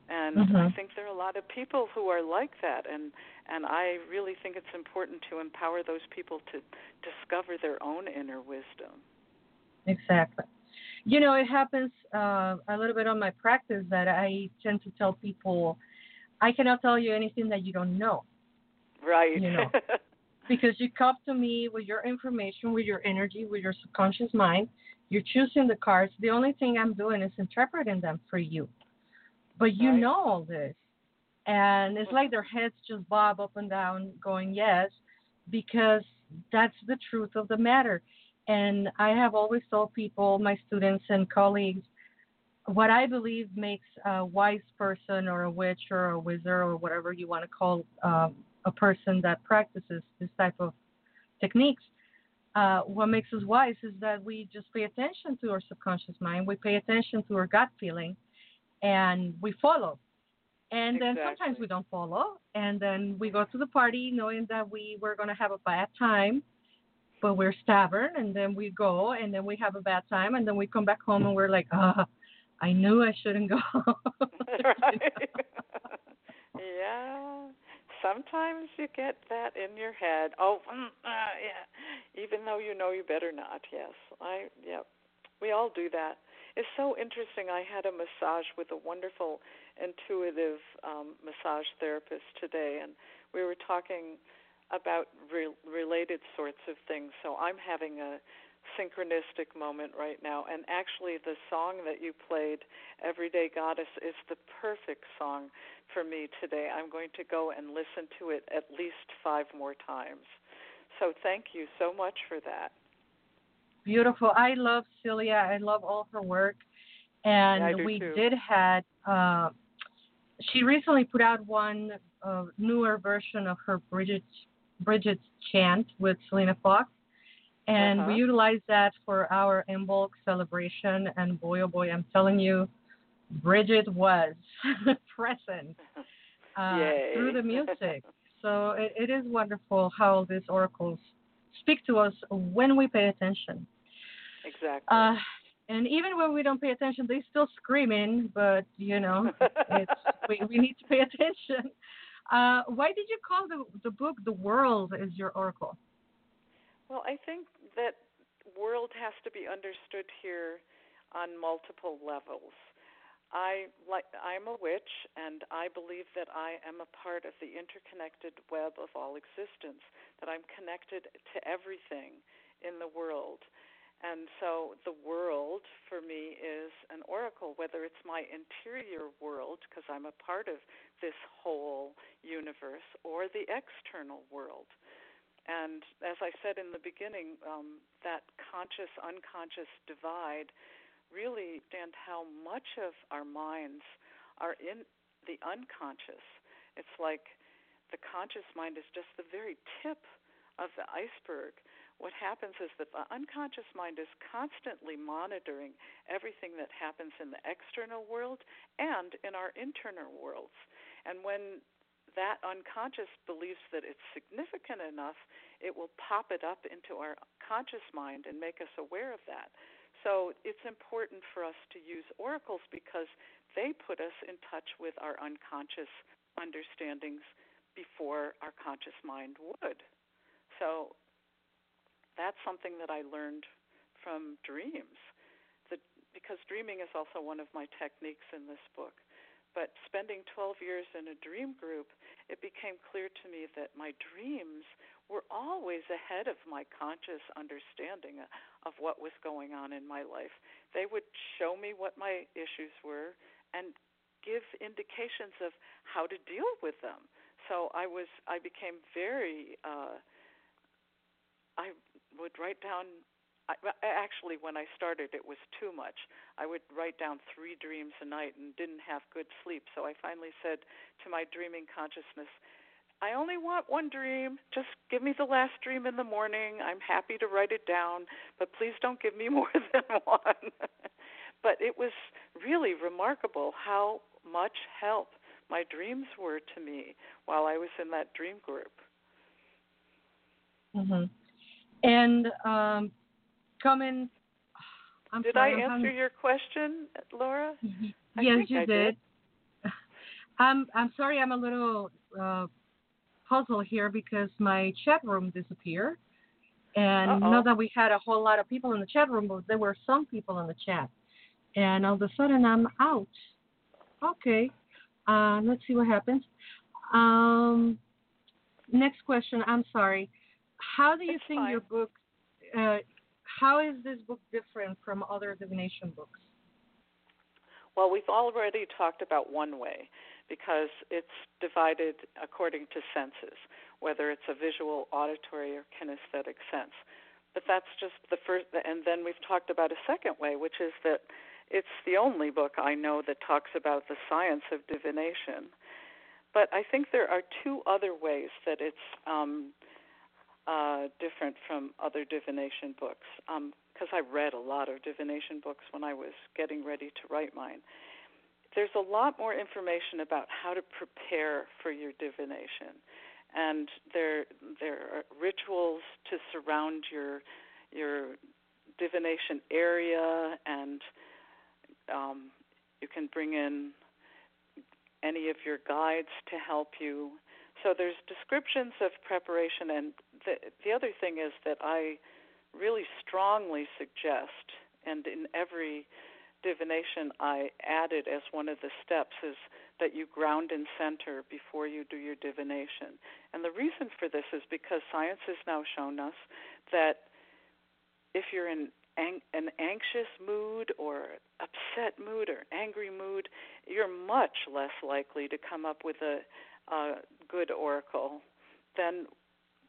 And mm-hmm. I think there are a lot of people who are like that and and I really think it's important to empower those people to discover their own inner wisdom. Exactly you know, it happens uh, a little bit on my practice that I tend to tell people, I cannot tell you anything that you don't know. Right. You know, because you come to me with your information, with your energy, with your subconscious mind. You're choosing the cards. The only thing I'm doing is interpreting them for you. But you right. know all this. And it's like their heads just bob up and down, going, yes, because that's the truth of the matter. And I have always told people, my students and colleagues, what I believe makes a wise person or a witch or a wizard or whatever you want to call um, a person that practices this type of techniques. Uh, what makes us wise is that we just pay attention to our subconscious mind. We pay attention to our gut feeling, and we follow. And then exactly. sometimes we don't follow, and then we go to the party knowing that we were going to have a bad time, but we're stubborn and then we go and then we have a bad time and then we come back home and we're like, oh, I knew I shouldn't go. yeah. Sometimes you get that in your head. Oh, mm, uh, yeah. Even though you know you better not. Yes. I. Yeah. We all do that. It's so interesting. I had a massage with a wonderful intuitive um, massage therapist today, and we were talking about re- related sorts of things. So I'm having a synchronistic moment right now. And actually, the song that you played, Everyday Goddess, is the perfect song for me today. I'm going to go and listen to it at least five more times. So thank you so much for that. Beautiful. I love Celia. I love all her work. And yeah, we too. did had uh, she recently put out one uh, newer version of her Bridget Bridget's chant with Selena Fox. And uh-huh. we utilized that for our Imbolc celebration. And boy, oh boy, I'm telling you, Bridget was present uh, through the music. so it, it is wonderful how these oracles speak to us when we pay attention. Exactly. Uh, and even when we don't pay attention, they're still screaming. But you know, it's, we we need to pay attention. Uh, why did you call the the book "The World Is Your Oracle"? Well, I think that world has to be understood here on multiple levels. I like I'm a witch and I believe that I am a part of the interconnected web of all existence, that I'm connected to everything in the world. And so the world for me is an oracle, whether it's my interior world, because I'm a part of this whole universe, or the external world. And as I said in the beginning, um, that conscious unconscious divide really understand how much of our minds are in the unconscious. It's like the conscious mind is just the very tip of the iceberg what happens is that the unconscious mind is constantly monitoring everything that happens in the external world and in our internal worlds. And when that unconscious believes that it's significant enough, it will pop it up into our conscious mind and make us aware of that. So it's important for us to use oracles because they put us in touch with our unconscious understandings before our conscious mind would. So that's something that I learned from dreams. The, because dreaming is also one of my techniques in this book. But spending 12 years in a dream group, it became clear to me that my dreams were always ahead of my conscious understanding of what was going on in my life. They would show me what my issues were and give indications of how to deal with them. So I was I became very uh I would write down I, actually when I started it was too much. I would write down 3 dreams a night and didn't have good sleep. So I finally said to my dreaming consciousness, I only want one dream. Just give me the last dream in the morning. I'm happy to write it down, but please don't give me more than one. but it was really remarkable how much help my dreams were to me while I was in that dream group. Mm-hmm. And um, comment. I'm did sorry, I I'm answer having- your question, Laura? I yes, you I did. I'm I'm sorry. I'm a little uh, puzzled here because my chat room disappeared, and Uh-oh. not that we had a whole lot of people in the chat room, but there were some people in the chat, and all of a sudden I'm out. Okay, uh, let's see what happens. Um, next question. I'm sorry. How do you It's think fine. your book? Uh, how is this book different from other divination books? Well, we've already talked about one way because it's divided according to senses, whether it's a visual, auditory, or kinesthetic sense. But that's just the first, and then we've talked about a second way, which is that it's the only book I know that talks about the science of divination. But I think there are two other ways that it's um, uh, different from other divination books. Because I read a lot of divination books when I was getting ready to write mine. There's a lot more information about how to prepare for your divination, and there there are rituals to surround your your divination area, and um, you can bring in any of your guides to help you. So there's descriptions of preparation, and the the other thing is that I really strongly suggest, and in every divination I added as one of the steps is that you ground and center before you do your divination. And the reason for this is because science has now shown us that if you're in an, an anxious mood or upset mood or angry mood, you're much less likely to come up with a, a good oracle than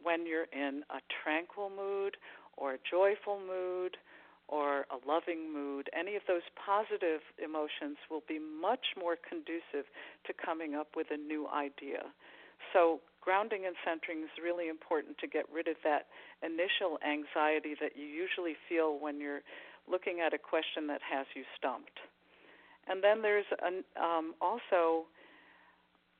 when you're in a tranquil mood or a joyful mood or a loving mood, any of those positive emotions will be much more conducive to coming up with a new idea. So, grounding and centering is really important to get rid of that initial anxiety that you usually feel when you're looking at a question that has you stumped. And then there's an, um, also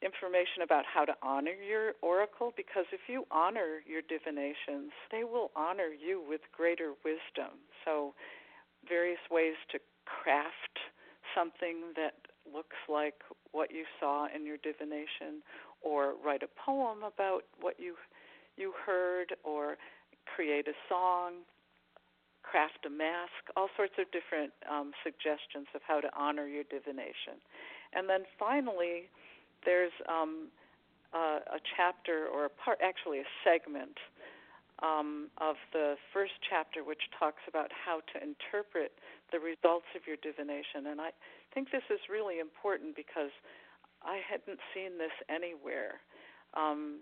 information about how to honor your oracle because if you honor your divinations, they will honor you with greater wisdom. So, various ways to craft something that looks like what you saw in your divination, or write a poem about what you you heard, or create a song, craft a mask, all sorts of different um, suggestions of how to honor your divination. And then finally, there's um, a, a chapter or a part, actually a segment um, of the first chapter, which talks about how to interpret the results of your divination. And I think this is really important because I hadn't seen this anywhere. Um,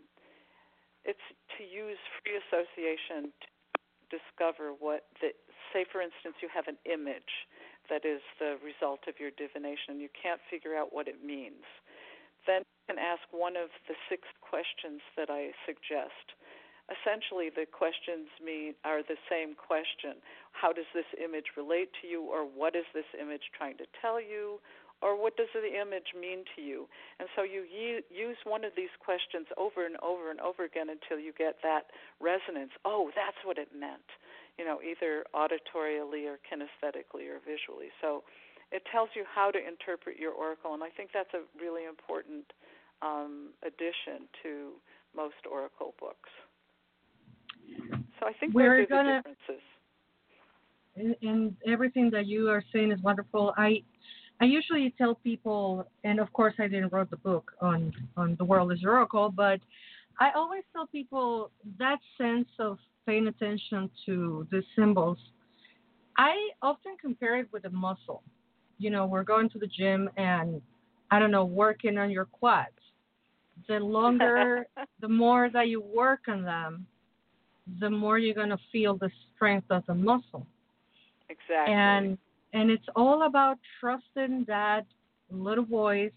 it's to use free association to discover what the say for instance you have an image that is the result of your divination and you can't figure out what it means then you can ask one of the six questions that I suggest. Essentially, the questions mean are the same question: How does this image relate to you, or what is this image trying to tell you, or what does the image mean to you? And so you use one of these questions over and over and over again until you get that resonance. Oh, that's what it meant. you know, either auditorially or kinesthetically or visually. So it tells you how to interpret your oracle, and I think that's a really important um, addition to most oracle books. So I think We're those are gonna- the differences. and, and everything that you are saying is wonderful. I I usually tell people, and of course I didn't write the book on on the world is oracle, but I always tell people that sense of paying attention to the symbols. I often compare it with a muscle. You know, we're going to the gym and I don't know, working on your quads. The longer, the more that you work on them, the more you're going to feel the strength of the muscle Exactly. and and it's all about trusting that little voice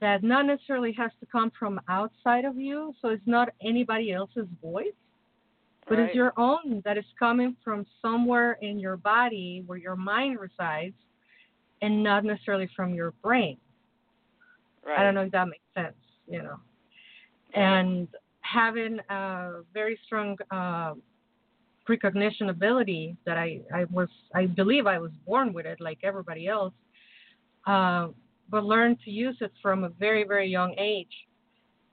that not necessarily has to come from outside of you so it's not anybody else's voice but right. it's your own that is coming from somewhere in your body where your mind resides and not necessarily from your brain right. i don't know if that makes sense you know and having a very strong uh, precognition ability that I, I was I believe I was born with it like everybody else, uh, but learned to use it from a very very young age.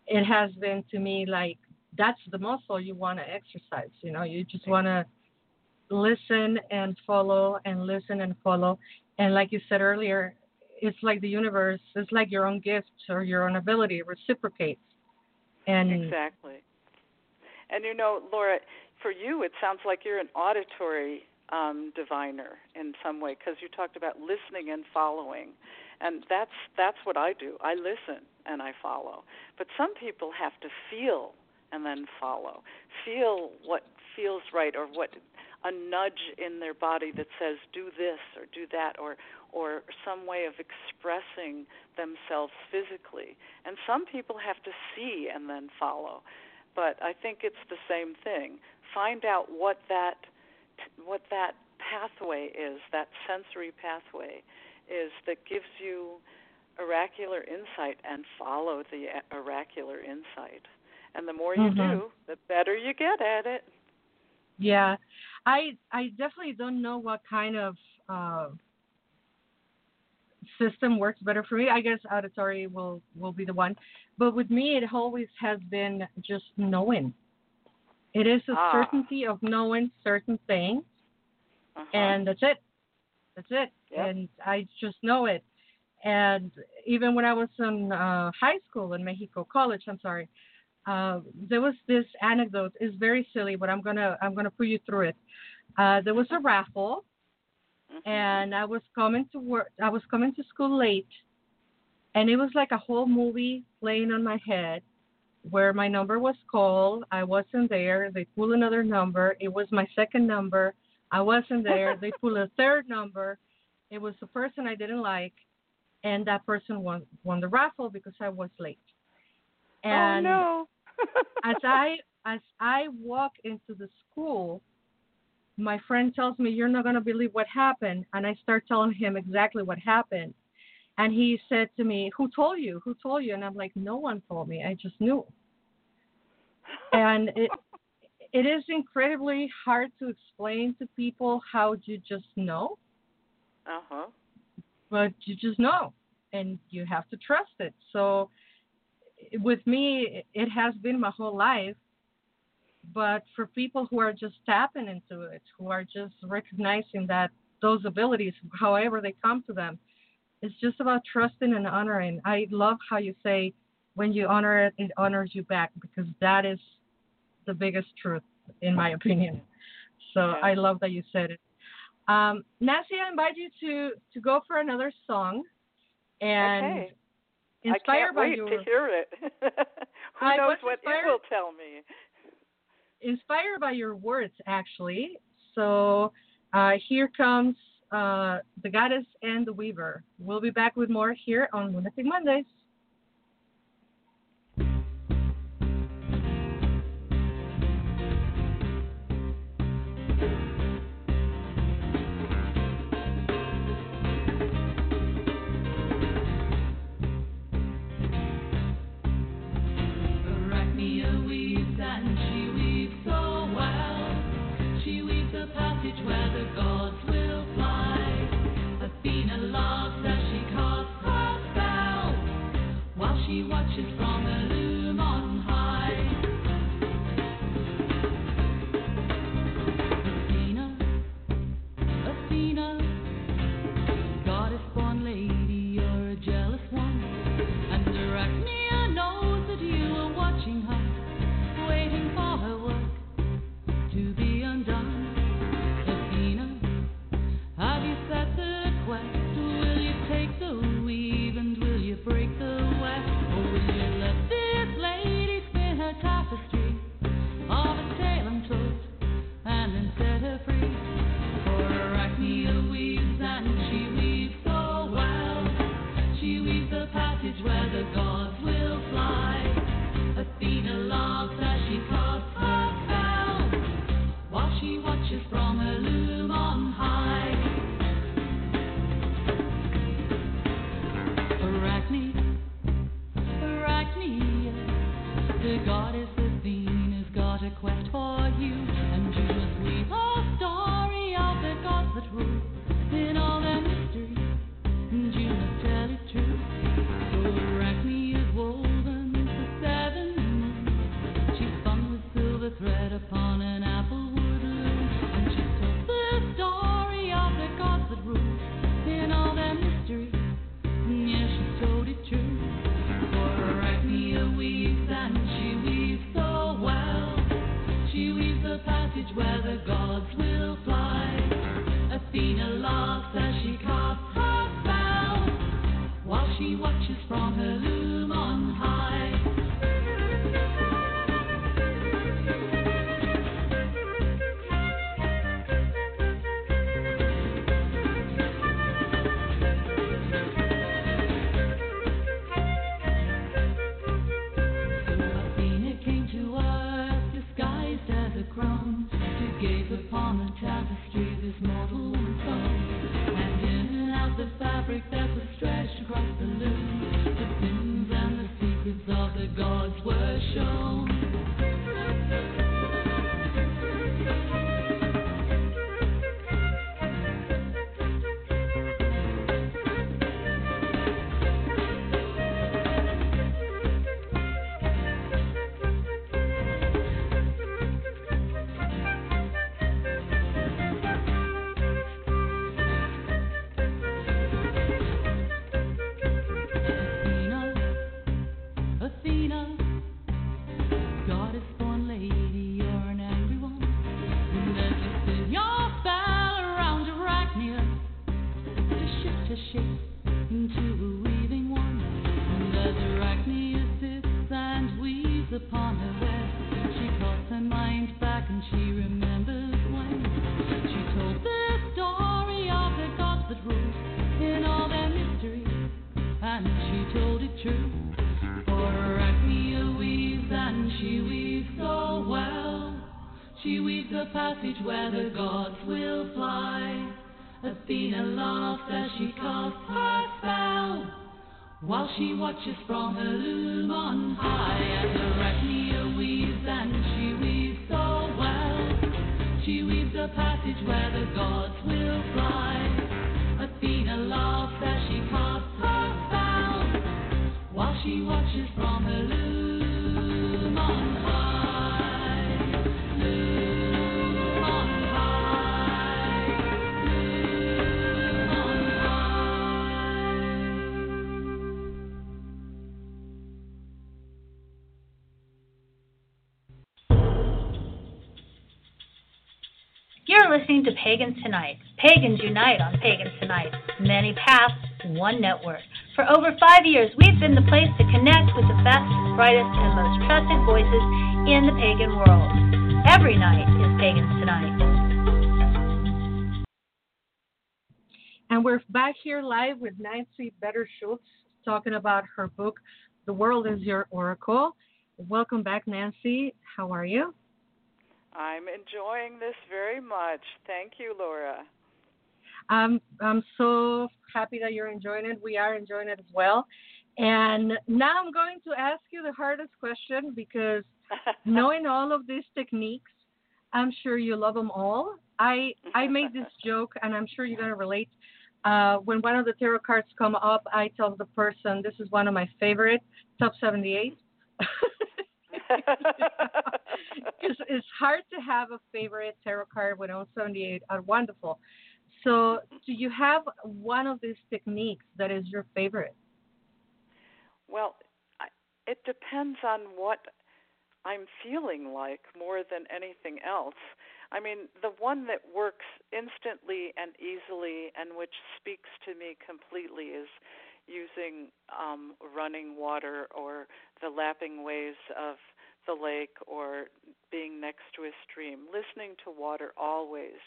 It has been to me like that's the muscle you want to exercise. You know, you just want to listen and follow and listen and follow. And like you said earlier, it's like the universe. It's like your own gift or your own ability reciprocates. And Exactly. And you know, Laura, for you, it sounds like you're an auditory um, diviner in some way because you talked about listening and following, and that's that's what I do. I listen and I follow. But some people have to feel and then follow. Feel what feels right or what a nudge in their body that says do this or do that or or some way of expressing themselves physically. And some people have to see and then follow. But I think it's the same thing. Find out what that what that pathway is, that sensory pathway is that gives you oracular insight and follow the oracular insight. And the more you Mhm. do, the better you get at it. Yeah, I I definitely don't know what kind of uh, system works better for me. I guess auditory will will be the one, but with me, it always has been just knowing. It is a Ah. certainty of knowing certain things, Uh-huh. and that's it. That's it. Yep. And I just know it. And even when I was in uh, high school in Mexico, college, I'm sorry, uh, there was this anecdote. It's very silly, but I'm gonna I'm gonna put you through it. Uh, there was a raffle, Mhm. and I was coming to work. I was coming to school late, and it was like a whole movie playing on my head, where my number was called. I wasn't there. They pulled another number. It was my second number. I wasn't there. they pulled a third number. It was the person I didn't like, and that person won won the raffle because I was late. And oh no. as I as I walk into the school, my friend tells me, "You're not gonna believe what happened," and I start telling him exactly what happened. And he said to me, "Who told you? Who told you?" And I'm like, "No one told me. I just knew." And it it is incredibly hard to explain to people how you just know, uh-huh. but you just know, and you have to trust it. So with me, it has been my whole life. But for people who are just tapping into it, who are just recognizing that those abilities, however they come to them, it's just about trusting and honoring. I love how you say, when you honor it, it honors you back, because that is the biggest truth, in my opinion. So. I love that you said it. Um, Nancy, I invite you to, to go for another song. And okay. Inspired I can't by wait your to hear it. Who I knows what inspired- it will tell me? inspired by your words actually. So uh, here comes uh, the goddess and the weaver. We'll be back with more here on Lunatic Mondays. She watches from her loom on high, and Arachnia weaves and she weaves Pagans unite on Pagans Tonight. Many paths, one network. For over five years, we've been the place to connect with the best, brightest, and most trusted voices in the pagan world. Every night is Pagans Tonight. And we're back here live with Nancy Better Schultz talking about her book, The World is Your Oracle. Welcome back, Nancy. How are you? I'm enjoying this very much. Thank you, Laura. I'm I'm so happy that you're enjoying it. We are enjoying it as well. And now I'm going to ask you the hardest question because knowing all of these techniques, I'm sure you love them all. I I made this joke, and I'm sure you're gonna relate. Uh, when one of the tarot cards come up, I tell the person this is one of my favorite, top 78. Because it's hard to have a favorite tarot card when all 78 are wonderful. So, do you have one of these techniques that is your favorite? Well, it depends on what I'm feeling like more than anything else. I mean, the one that works instantly and easily and which speaks to me completely is using um, running water or the lapping waves of the lake or being next to a stream. Listening to water always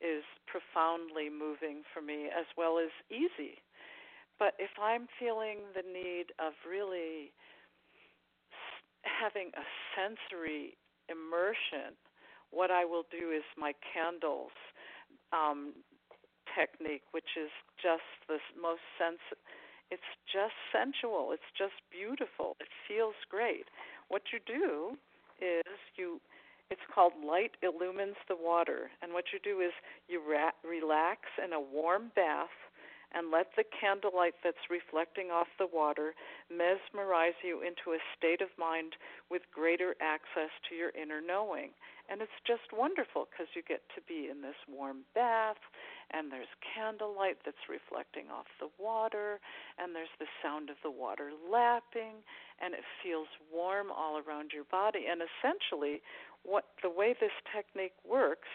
is profoundly moving for me as well as easy. But if I'm feeling the need of really having a sensory immersion, what I will do is my candles um, technique, which is just the most sens. It's just sensual. It's just beautiful. It feels great. What you do is you. It's called light illumines the water, and what you do is you ra- relax in a warm bath and let the candlelight that's reflecting off the water mesmerize you into a state of mind with greater access to your inner knowing. And it's just wonderful because you get to be in this warm bath, and there's candlelight that's reflecting off the water, and there's the sound of the water lapping, and it feels warm all around your body. And essentially, what the way this technique works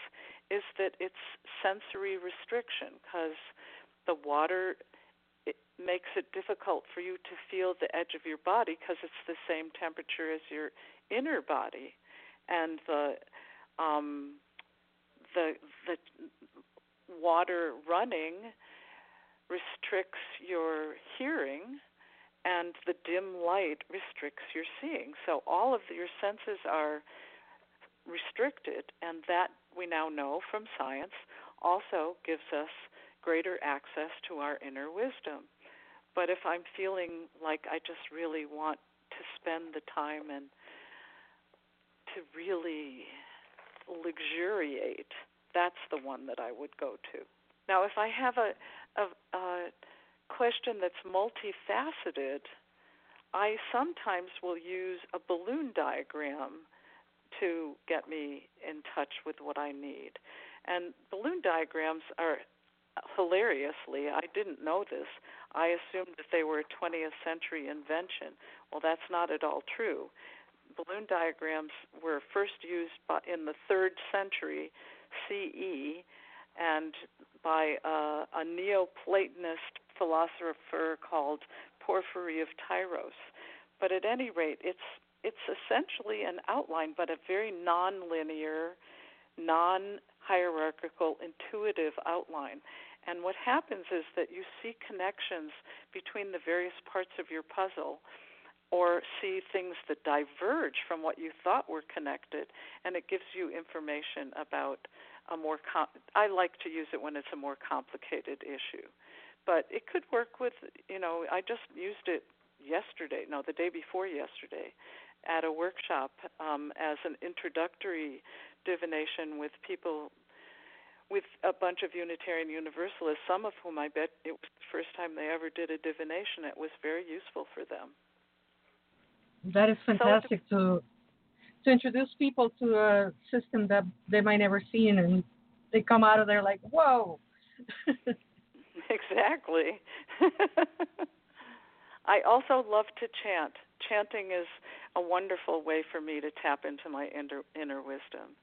is that it's sensory restriction because the water it makes it difficult for you to feel the edge of your body because it's the same temperature as your inner body and the um the the water running restricts your hearing and the dim light restricts your seeing so all of your senses are restricted and that we now know from science, also gives us greater access to our inner wisdom. But if I'm feeling like I just really want to spend the time and to really luxuriate, that's the one that I would go to. Now, if I have a, a, a question that's multifaceted, I sometimes will use a balloon diagram to get me in touch with what I need. And balloon diagrams are hilariously, I didn't know this. I assumed that they were a 20th century invention. Well, that's not at all true. Balloon diagrams were first used in the third century CE and by uh, a Neoplatonist philosopher called Porphyry of Tyros. But at any rate, it's it's essentially an outline, but a very nonlinear, non-hierarchical, intuitive outline. And what happens is that you see connections between the various parts of your puzzle or see things that diverge from what you thought were connected and it gives you information about a more com- I like to use it when it's a more complicated issue. But it could work with, you know, I just used it yesterday, no, the day before yesterday at a workshop um, as an introductory divination with people with a bunch of Unitarian Universalists, some of whom I bet it was the first time they ever did a divination. It was very useful for them. That is fantastic so to to introduce people to a system that they might never seen, and they come out of there like, whoa. exactly. I also love to chant. Chanting is a wonderful way for me to tap into my inner, inner wisdom.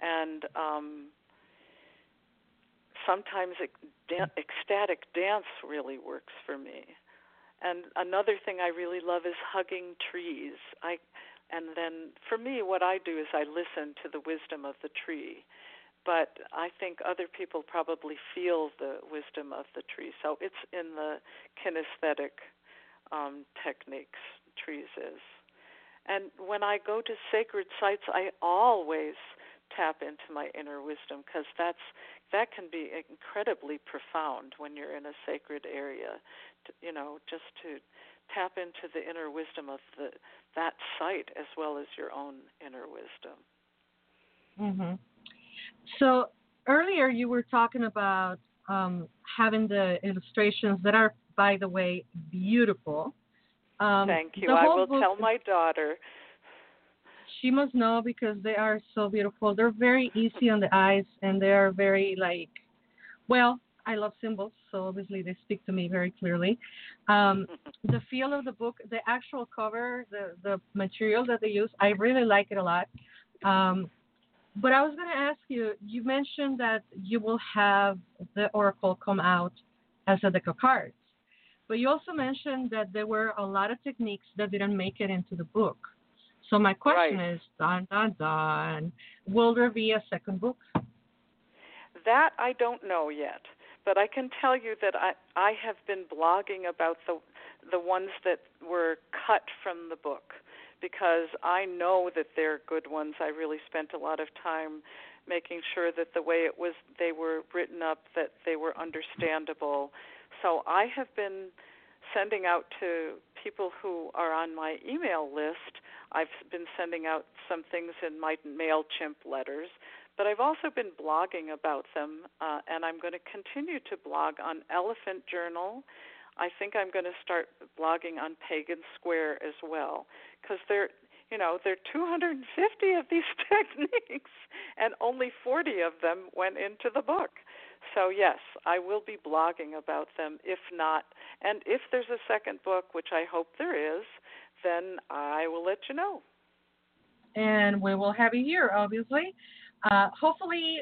And um, sometimes ecstatic dance really works for me. And another thing I really love is hugging trees. I and then for me what I do is I listen to the wisdom of the tree. But I think other people probably feel the wisdom of the tree. So it's in the kinesthetic um, techniques trees is. And when I go to sacred sites, I always tap into my inner wisdom because that's that can be incredibly profound when you're in a sacred area. To, you know, just to tap into the inner wisdom of the that sight as well as your own inner wisdom. Mhm. So earlier you were talking about um, having the illustrations that are, by the way, beautiful. Um, Thank you. I will tell my daughter. She must know because they are so beautiful. They're very easy on the eyes and they are very like, well, I love symbols, so obviously they speak to me very clearly. Um, the feel of the book, the actual cover, the the material that they use, I really like it a lot. Um, but I was going to ask you, you mentioned that you will have the oracle come out as a deck of cards, but you also mentioned that there were a lot of techniques that didn't make it into the book. So my question Right. is, dun dun dun, will there be a second book? That I don't know yet, but I can tell you that I I have been blogging about the the ones that were cut from the book because I know that they're good ones. I really spent a lot of time making sure that the way it was they were written up that they were understandable. So I have been sending out to people who are on my email list. I've been sending out some things in my MailChimp letters, but I've also been blogging about them, uh, and I'm going to continue to blog on Elephant Journal. I think I'm going to start blogging on Pagan Square as well, because there, you know, there are 250 of these techniques, and only 40 of them went into the book. So yes, I will be blogging about them. If not, and if there's a second book, which I hope there is, then I will let you know. and we will have it here, obviously. Uh, hopefully,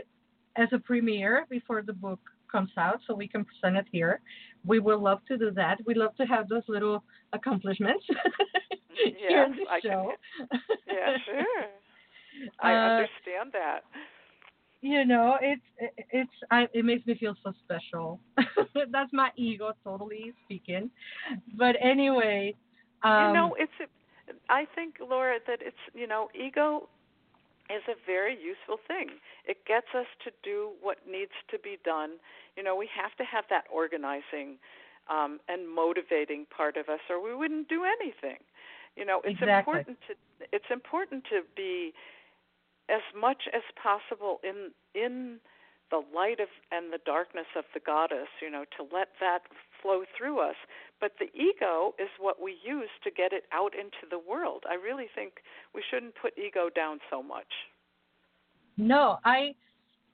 as a premiere before the book comes out, so we can present it here. We would love to do that. We love to have those little accomplishments here in the I can- show. Yeah, sure. I Uh, understand that. You know, it's it's I, it makes me feel so special. That's my ego, totally speaking. But anyway, um, you know, it's. I think Laura that it's you know ego is a very useful thing. It gets us to do what needs to be done. You know, we have to have that organizing um, and motivating part of us, or we wouldn't do anything. You know, it's Exactly. important to it's important to be as much as possible in in the light of and the darkness of the goddess. You know, to let that flow through us. But the ego is what we use to get it out into the world. I really think we shouldn't put ego down so much. No, I,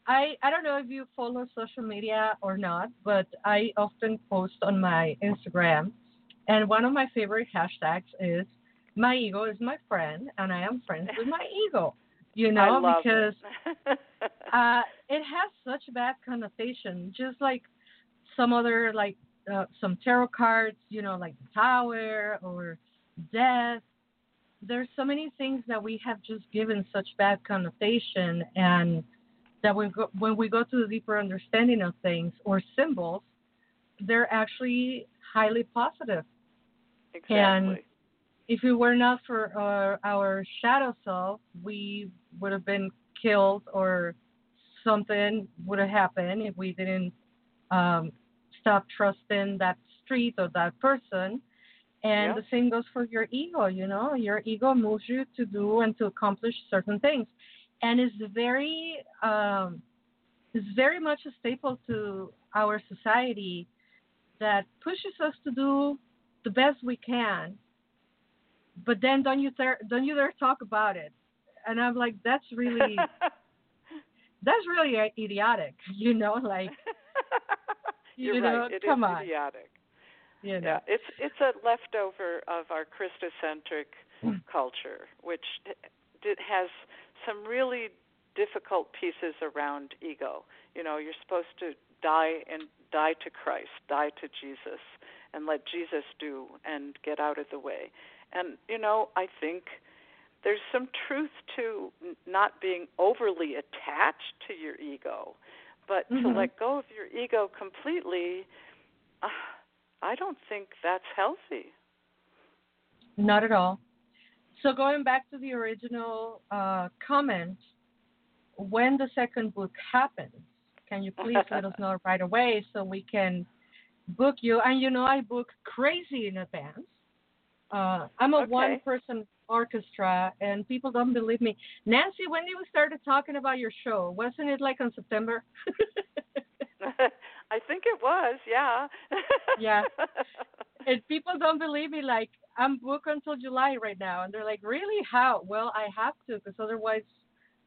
I, I don't know if you follow social media or not, but I often post on my Instagram, and one of my favorite hashtags is "My ego is my friend, and I am friends with my ego." You know, because it. uh, it has such a bad connotation, just like some other like uh, some tarot cards, you know, like the Tower or Death. There's so many things that we have just given such bad connotation, and that when go, when we go to the deeper understanding of things or symbols, they're actually highly positive. exactly. And if it were not for our, our shadow self, we would have been killed or something would have happened if we didn't um, stop trusting that street or that person. And Yeah. the same goes for your ego, you know, your ego moves you to do and to accomplish certain things. And it's very, um, it's very much a staple to our society that pushes us to do the best we can but then don't you dare don't you dare talk about it and i'm like that's really that's really idiotic you know like You're you know right. It is come on idiotic. you know Yeah, it's it's a leftover of our Christocentric Mm. culture, which did, has some really difficult pieces around ego. You know, you're supposed to die and die to Christ, die to Jesus, and let Jesus do and get out of the way. And you know, I think there's some truth to not being overly attached to your ego, but to Mhm. let go of your ego completely. Uh, I don't think that's healthy. not at all so going back to the original uh, comment when the second book happens can you please let us know right away so we can book you and you know i book crazy in advance uh, i'm a Okay. one person orchestra and people don't believe me nancy when you started talking about your show wasn't it like on september I think it was, yeah. Yeah. and people don't believe me like i'm booked until july right now and they're like really how well i have to because otherwise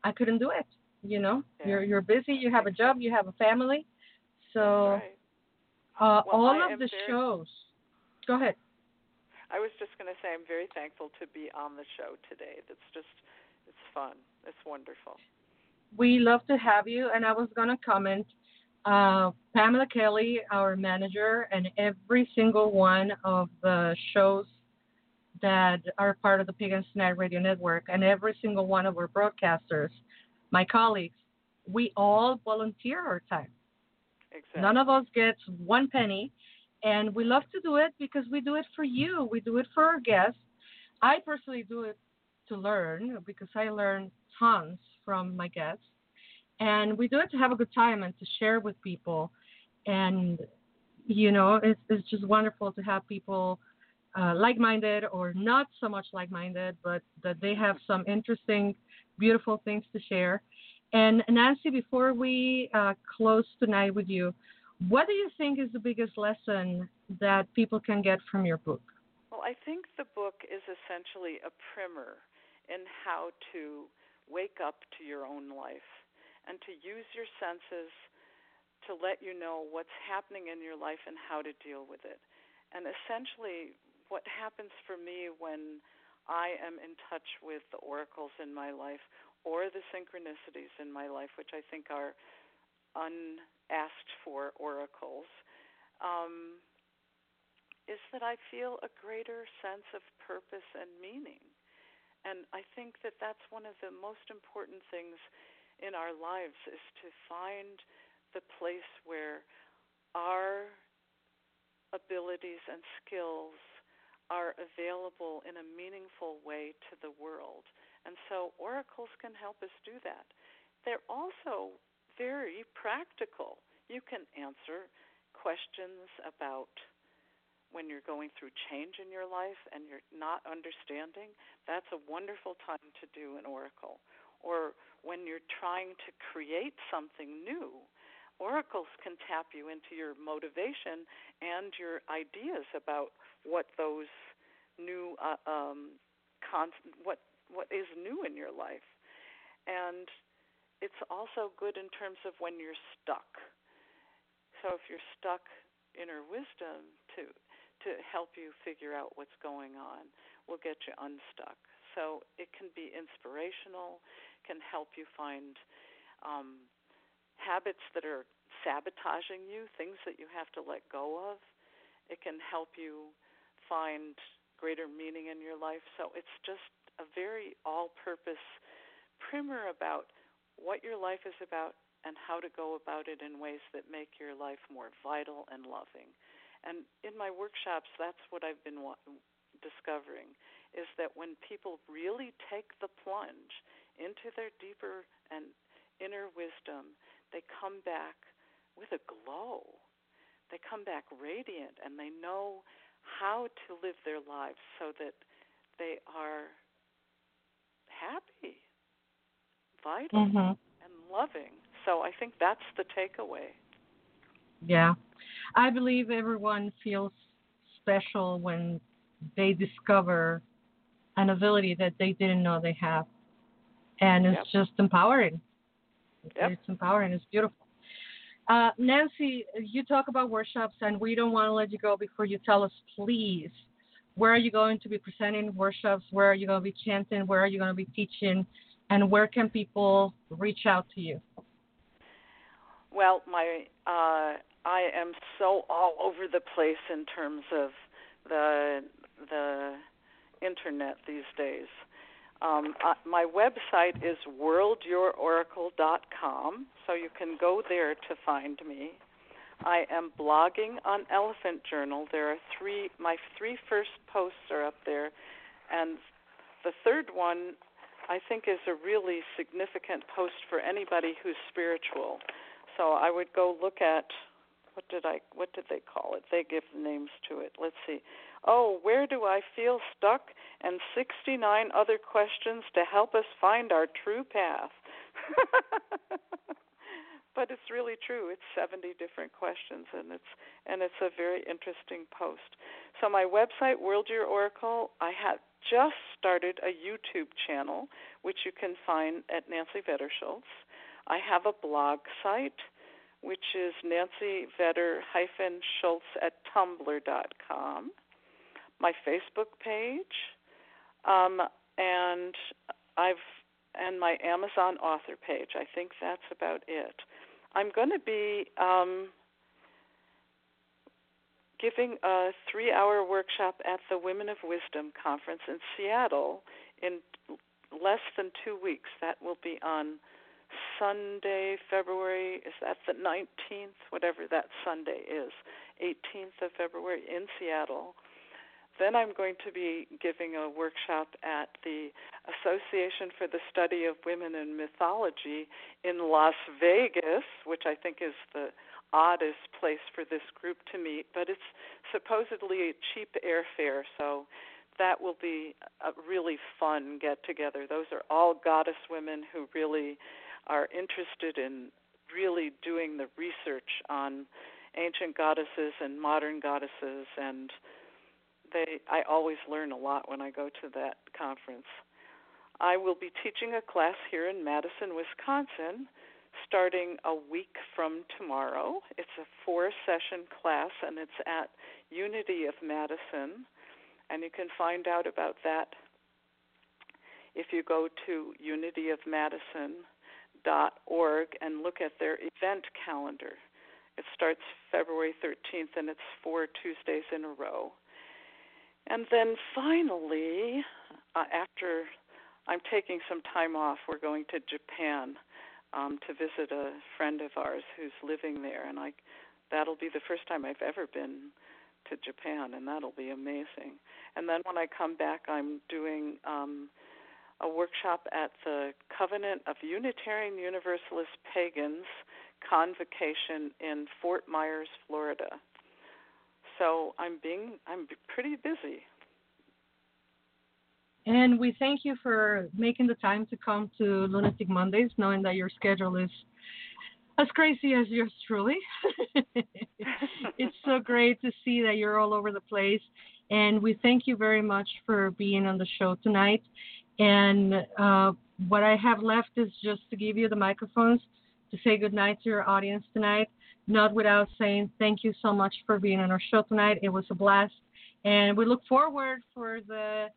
i couldn't do it you know Yeah. you're you're busy you have a job you have a family so right. uh Well, all I of the very- shows go ahead I was just going to say I'm very thankful to be on the show today. That's just it's fun. It's wonderful. we love to have you and i was going to comment uh, pamela kelly our manager and every single one of the shows that are part of the Pagans Tonight Radio Network and every single one of our broadcasters, my colleagues, we all volunteer our time. Exactly. None of us gets one penny, and we love to do it because we do it for you. We do it for our guests. I personally do it to learn because I learn tons from my guests, and we do it to have a good time and to share with people. And you know, it's it's just wonderful to have people uh, like-minded or not so much like-minded, but that they have some interesting, beautiful things to share. And Nancy, before we uh, close tonight with you, what do you think is the biggest lesson that people can get from your book? Well, I think the book is essentially a primer in how to wake up to your own life and to use your senses to let you know what's happening in your life and how to deal with it. And essentially, what happens for me when I am in touch with the oracles in my life or the synchronicities in my life, which I think are unasked for oracles, um, is that I feel a greater sense of purpose and meaning. And I think that that's one of the most important things in our lives is to find the place where our abilities and skills are available in a meaningful way to the world And so oracles can help us do that. They're also very practical. You can answer questions about when you're going through change in your life and you're not understanding. That's a wonderful time to do an oracle. Or when you're trying to create something new, oracles can tap you into your motivation and your ideas about what those new uh, um, con- what what is new in your life, and it's also good in terms of when you're stuck. So if you're stuck, inner wisdom to to help you figure out what's going on will get you unstuck. So it can be inspirational, can help you find um, habits that are sabotaging you, things that you have to let go of. It can help you find greater meaning in your life. So it's just a very all purpose primer about what your life is about and how to go about it in ways that make your life more vital and loving. And in my workshops, that's what I've been wa- discovering is that when people really take the plunge into their deeper and inner wisdom, they come back with a glow. They come back radiant and they know how to live their lives so that they are happy, vital, Mhm. and loving. So I think that's the takeaway. Yeah. I believe everyone feels special when they discover an ability that they didn't know they have. And it's Yep. just empowering. Yep. It's empowering. It's beautiful. Uh, Nancy, you talk about workshops, and we don't want to let you go before you tell us, please, where are you going to be presenting workshops? Where are you going to be chanting? Where are you going to be teaching? And where can people reach out to you? Well, my uh, I am so all over the place in terms of the the internet these days. Um, uh, my website is worldyouroracle.com, so you can go there to find me. I am blogging on Elephant Journal. There are three. My three first posts are up there, and the third one I think is a really significant post for anybody who's spiritual. So I would go look at what did I what did they call it? They give names to it. Let's see. Oh, where do I feel stuck? And 69 other questions to help us find our true path. but it's really true. It's 70 different questions and it's and it's a very interesting post. So my website World Your Oracle, I have just started a YouTube channel which you can find at Nancy Vetter Schultz. I have a blog site which is Nancy Vedder hyphen Shults at tumblr.com. My Facebook page, um, and I've and my Amazon author page. I think that's about it. I'm going to be um, giving a three-hour workshop at the Women of Wisdom conference in Seattle in less than two weeks. That will be on Sunday, February, is that the 19th? Whatever that Sunday is, 18th of February in Seattle. Then I'm going to be giving a workshop at the Association for the Study of Women in Mythology in Las Vegas, which I think is the oddest place for this group to meet, but it's supposedly a cheap airfare, so that will be a really fun get together. Those are all goddess women who really are interested in really doing the research on ancient goddesses and modern goddesses and they I always learn a lot when I go to that conference. I will be teaching a class here in Madison, Wisconsin starting a week from tomorrow. It's a four session class and it's at Unity of Madison and you can find out about that if you go to unityofmadison.org and look at their event calendar. It starts February 13th and it's four Tuesdays in a row. And then finally, uh, after I'm taking some time off, we're going to Japan um, to visit a friend of ours who's living there, and I that'll be the first time I've ever been to Japan, and that'll be amazing. And then when I come back, I'm doing um, a workshop at the Covenant of Unitarian Universalist Pagans convocation in Fort Myers, Florida. So I'm being I'm pretty busy. And we thank you for making the time to come to Lunatic Mondays, knowing that your schedule is as crazy as yours truly. it's so great to see that you're all over the place. And we thank you very much for being on the show tonight. And uh, what I have left is just to give you the microphones to say goodnight to your audience tonight, not without saying thank you so much for being on our show tonight. It was a blast. And we look forward for the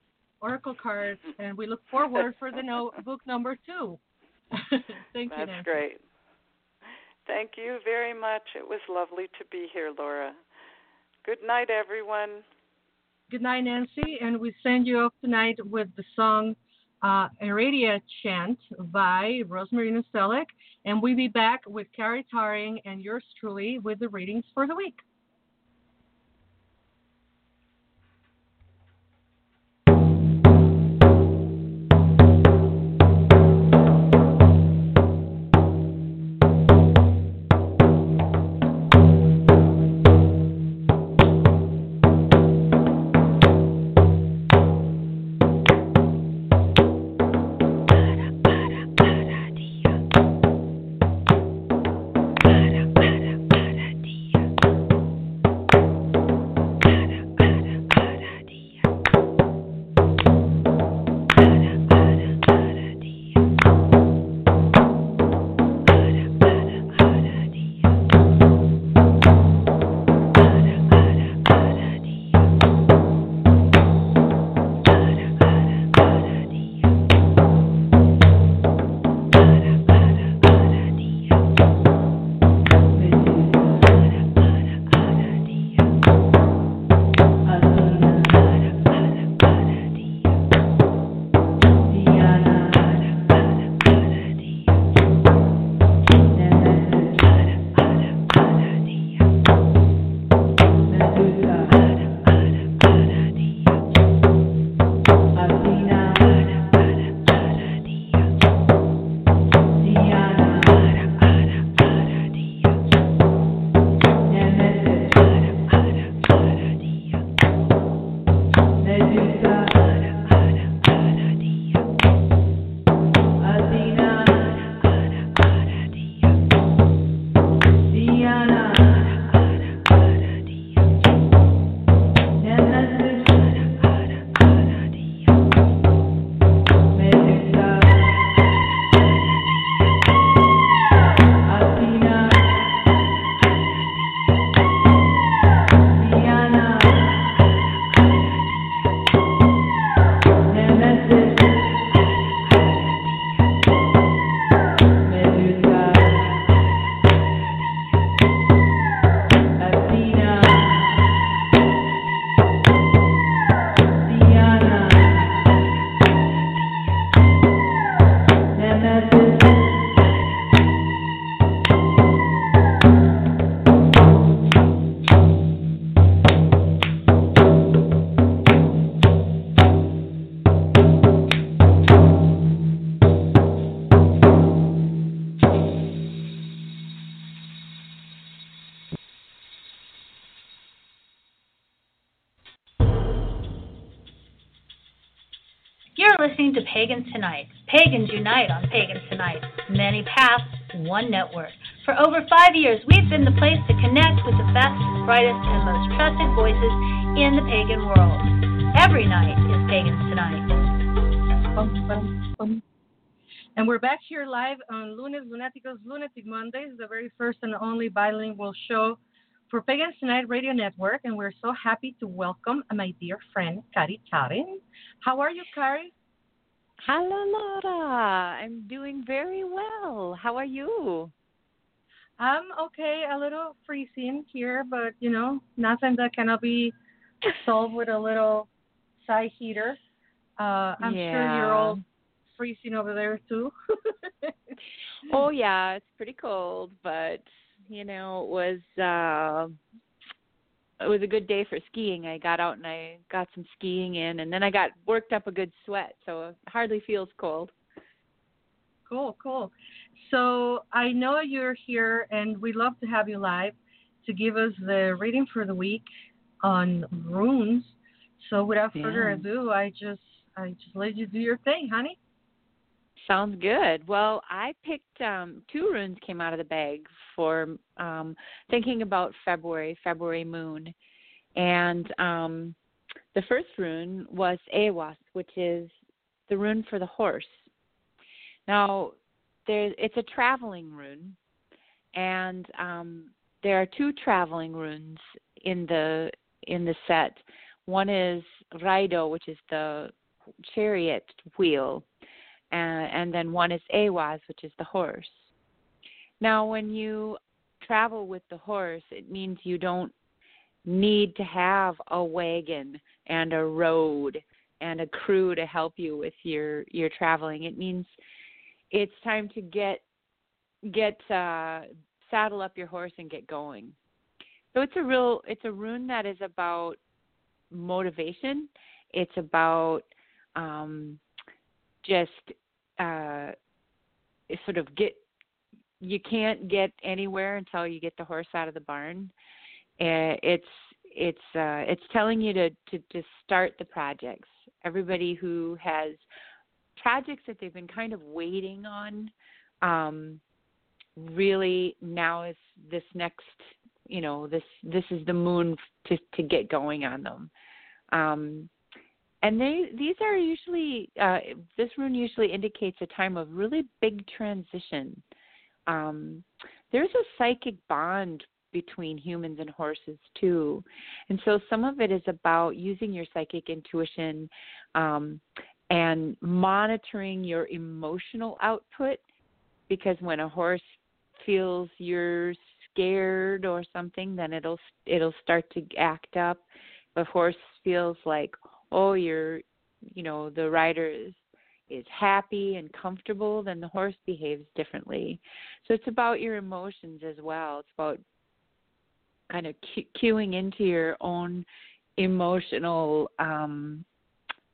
Oracle cards, and we look forward for the no- book number two. thank That's you, Nancy. great. Thank you very much. It was lovely to be here, Laura. Good night, everyone. Good night, Nancy. And we send you off tonight with the song uh, Aradia Chant by Rosemary Nostelic. And we'll be back with Carrie Taring and yours truly with the readings for the week. Listening to Pagans Tonight. Pagans unite on Pagans Tonight. Many paths, one network. For over five years, we've been the place to connect with the best, brightest, and most trusted voices in the pagan world. Every night is Pagans Tonight. And we're back here live on Lunes Lunaticos Lunatic Mondays, the very first and only bilingual show for Pagans Tonight Radio Network. And we're so happy to welcome my dear friend, Kari Tarin. How are you, Kari? Hello, Laura. I'm doing very well. How are you? I'm okay, a little freezing here, but you know, nothing that cannot be solved with a little side heater. Uh, I'm sure you're all freezing over there too. Oh yeah, it's pretty cold, but you know, it was uh it was a good day for skiing. I got out and I got some skiing in, and then I got worked up a good sweat, so it hardly feels cold. Cool, cool. So I know you're here, and we love to have you live to give us the reading for the week on runes. So without further Yeah. ado, I just I just let you do your thing, honey. Sounds good. Well, I picked um two runes came out of the bag for um thinking about February, February moon. And um the first rune was Ehwaz, which is the rune for the horse. Now, there it's a traveling rune and um there are two traveling runes in the in the set. One is Raido, which is the chariot wheel, uh, and then one is Ehwaz, which is the horse. Now, when you travel with the horse, it means you don't need to have a wagon and a road and a crew to help you with your your traveling. It means it's time to get get uh saddle up your horse and get going. So it's a real it's a rune that is about motivation. It's about um just uh sort of get you can't get anywhere until you get the horse out of the barn. Uh, it's it's uh it's telling you to to start the projects. Everybody who has projects that they've been kind of waiting on um really now is this next you know this this is the moon to to get going on them um and they these are usually uh this rune usually indicates a time of really big transition. Um there's a psychic bond between humans and horses too. And so some of it is about using your psychic intuition um and monitoring your emotional output because when a horse feels you're scared or something then it'll it'll start to act up. If a horse feels like oh you're you know the rider is is happy and comfortable then the horse behaves differently. So it's about your emotions as well. It's about kind of cu- cueing into your own emotional um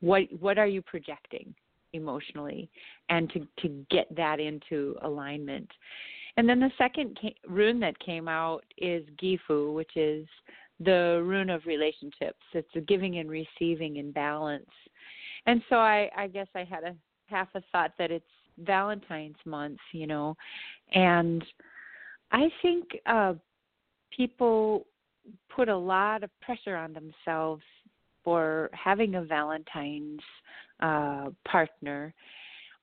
what what are you projecting emotionally? And to to get that into alignment. And then the second ca- rune that came out is gifu which is the rune of relationships. It's a giving and receiving in balance. And so i i guess i had a half a thought that it's valentine's month you know and i think uh people put a lot of pressure on themselves for having a Valentine's uh, partner.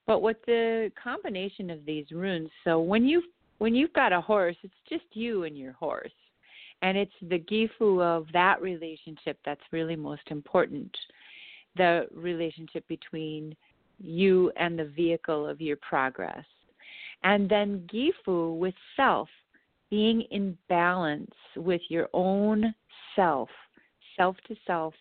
But with the combination of these runes, so when you when you've got a horse, it's just you and your horse, and it's the gifu of that relationship that's really most important. The relationship between you and the vehicle of your progress, and then gifu with self, being in balance with your own self, self to self,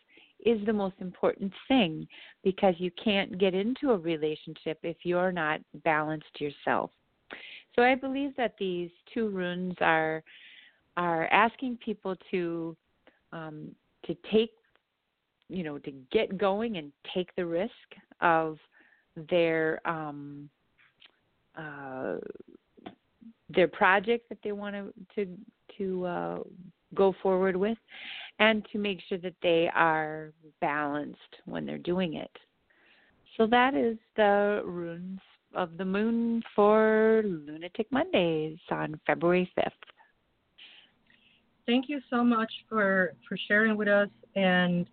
is the most important thing because you can't get into a relationship if you're not balanced yourself. So I believe that these two runes are are asking people to um, to take you know to get going and take the risk of their um, uh, their project that they want to to uh, go forward with, and to make sure that they are balanced when they're doing it. So that is the runes of the moon for Lunatic Mondays on February 5th. Thank you so much for for sharing with us. And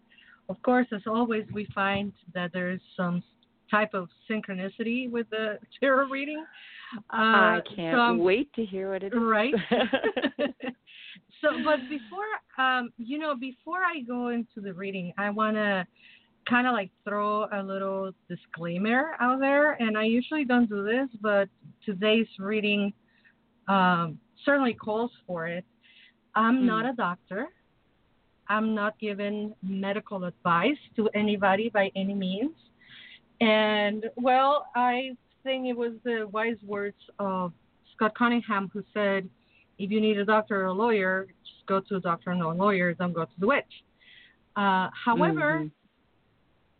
of course, as always, we find that there is some type of synchronicity with the tarot reading. Uh, I can't so wait to hear what it is. Right. so, but before, um, you know, before I go into the reading, I want to kind of like throw a little disclaimer out there. And I usually don't do this, but today's reading um, certainly calls for it. I'm Hmm. not a doctor. I'm not giving medical advice to anybody by any means. And well, I think it was the wise words of Scott Cunningham who said, If you need a doctor or a lawyer, just go to a doctor and a lawyer. Don't go to the witch. Uh, however, Mhm.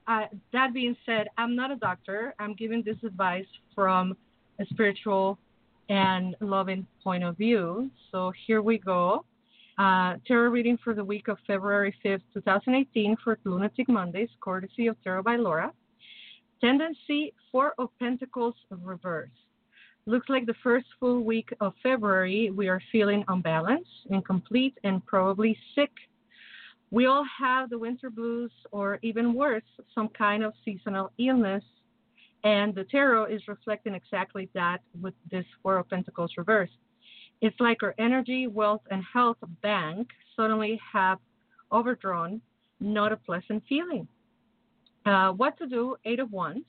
uh, that being said, I'm not a doctor. I'm giving this advice from a spiritual and loving point of view. So here we go. Uh, tarot reading for the week of February 5th, 2018 for Lunatic Mondays, courtesy of Tarot by Laura. Tendency Four of Pentacles reverse. Looks like the first full week of February we are feeling unbalanced, incomplete, and probably sick. We all have the winter blues, or even worse, some kind of seasonal illness. And the tarot is reflecting exactly that with this Four of Pentacles reverse. It's like our energy, wealth, and health bank suddenly have overdrawn, not a pleasant feeling. Uh, what to do? Eight of Wands.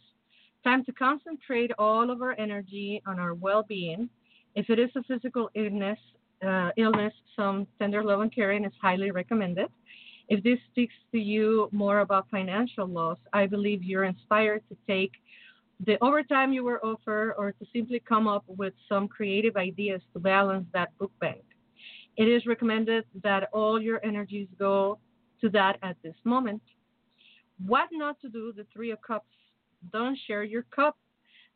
Time to concentrate all of our energy on our well-being. If it is a physical illness, uh, illness, some tender love and caring is highly recommended. If this speaks to you more about financial loss, I believe you're inspired to take the overtime you were offered or to simply come up with some creative ideas to balance that book bank. It is recommended that all your energies go to that at this moment. What not to do, the Three of Cups. Don't share your cup.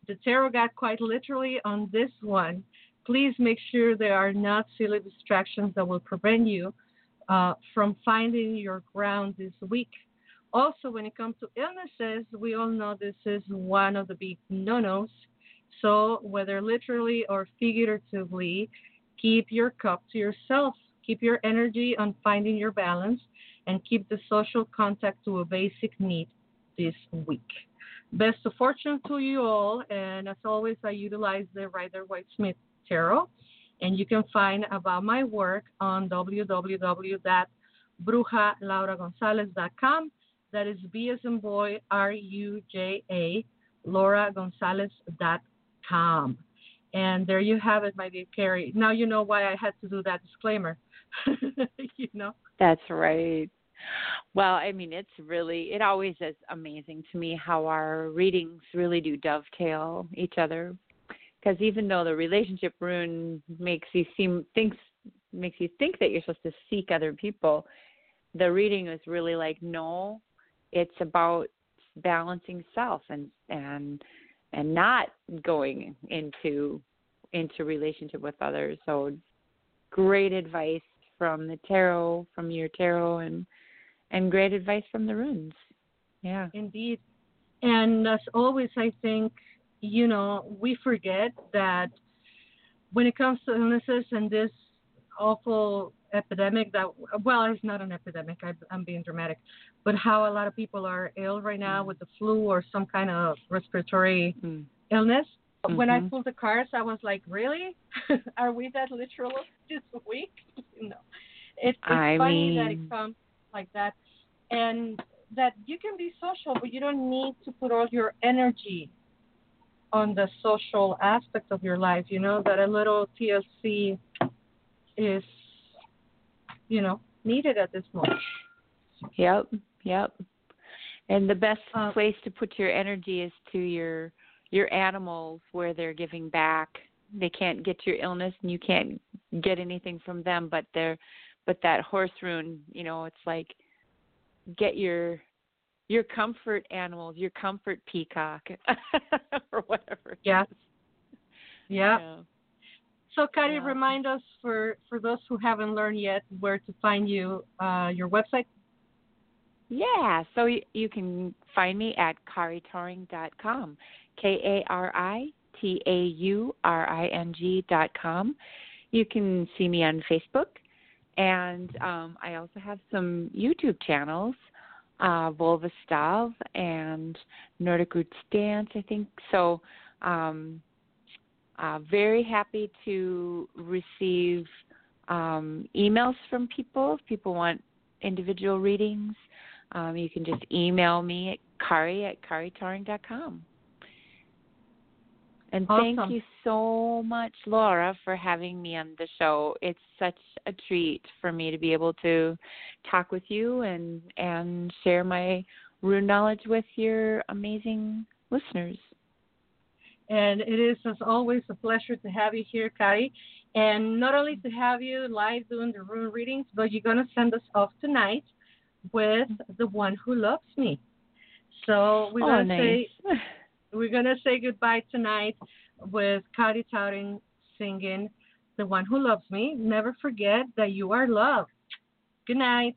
The tarot got quite literally on this one. Please make sure there are not silly distractions that will prevent you uh, from finding your ground this week. Also, when it comes to illnesses, we all know this is one of the big no nos. So, whether literally or figuratively, keep your cup to yourself. Keep your energy on finding your balance and keep the social contact to a basic need this week. Best of fortune to you all. And as always, I utilize the Rider Waite Smith Tarot. And you can find about my work on www.brujalauragonzalez.com. That is B as in boy, R U J A, lauragonzalez.com. And there you have it, my dear Carrie. Now you know why I had to do that disclaimer. you know? That's right. Well, I mean, it's really, it always is amazing to me how our readings really do dovetail each other. Because even though the relationship rune makes you seem, thinks, makes you think that you're supposed to seek other people, the reading is really like, no, it's about balancing self and, and, and not going into, into relationship with others. So great advice from the tarot, from your tarot, and and great advice from the runes. Yeah. Indeed. And as always, I think, you know, we forget that when it comes to illnesses and this awful epidemic that, well, it's not an epidemic, I, I'm being dramatic, but how a lot of people are ill right now with the flu or some kind of respiratory Mm. illness. When I Mhm. pulled the cards, I was like, really? are we that literal this week? know, it's, it's I funny that mean- it comes like that, and that you can be social, but you don't need to put all your energy on the social aspect of your life. You know that a little TLC is, you know, needed at this moment. Yep. Yep. And the best Uh, place to put your energy is to your your animals where they're giving back. They can't get your illness and you can't get anything from them, but they're but that horse rune, you know, it's like get your your comfort animals, your comfort peacock or whatever. Yeah. Yeah. Yeah. So, Kari, Yeah. remind us for for those who haven't learned yet where to find you, uh, your website. Yeah, so you, you can find me at karitauring.com, K A R I T A U R I N G dot com. You can see me on Facebook, and um, I also have some YouTube channels, uh, Volva Stav and Nordic Roots Dance, I think. So, um, uh, very happy to receive um, emails from people if people want individual readings. Um, you can just email me at kari at karitauring.com. And thank you so much, Laura, for having me on the show. It's such a treat for me to be able to talk with you and and share my rune knowledge with your amazing listeners. And it is, as always, a pleasure to have you here, Kari. And not only to have you live doing the rune readings, but you're going to send us off tonight with the one who loves me. So we're Oh, going to say we're going to say goodbye tonight with Kari Tauring singing The One Who Loves Me. Never forget that you are loved. Good night.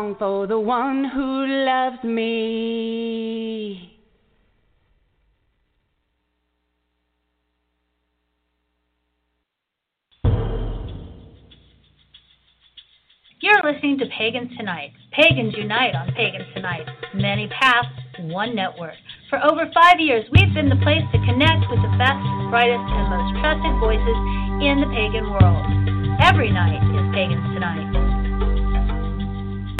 Song for the one who loves me. You're listening to Pagans Tonight. Pagans unite on Pagans Tonight. Many paths, one network. For over five years, we've been the place to connect with the best, brightest, and most trusted voices in the pagan world. Every night is Pagans Tonight.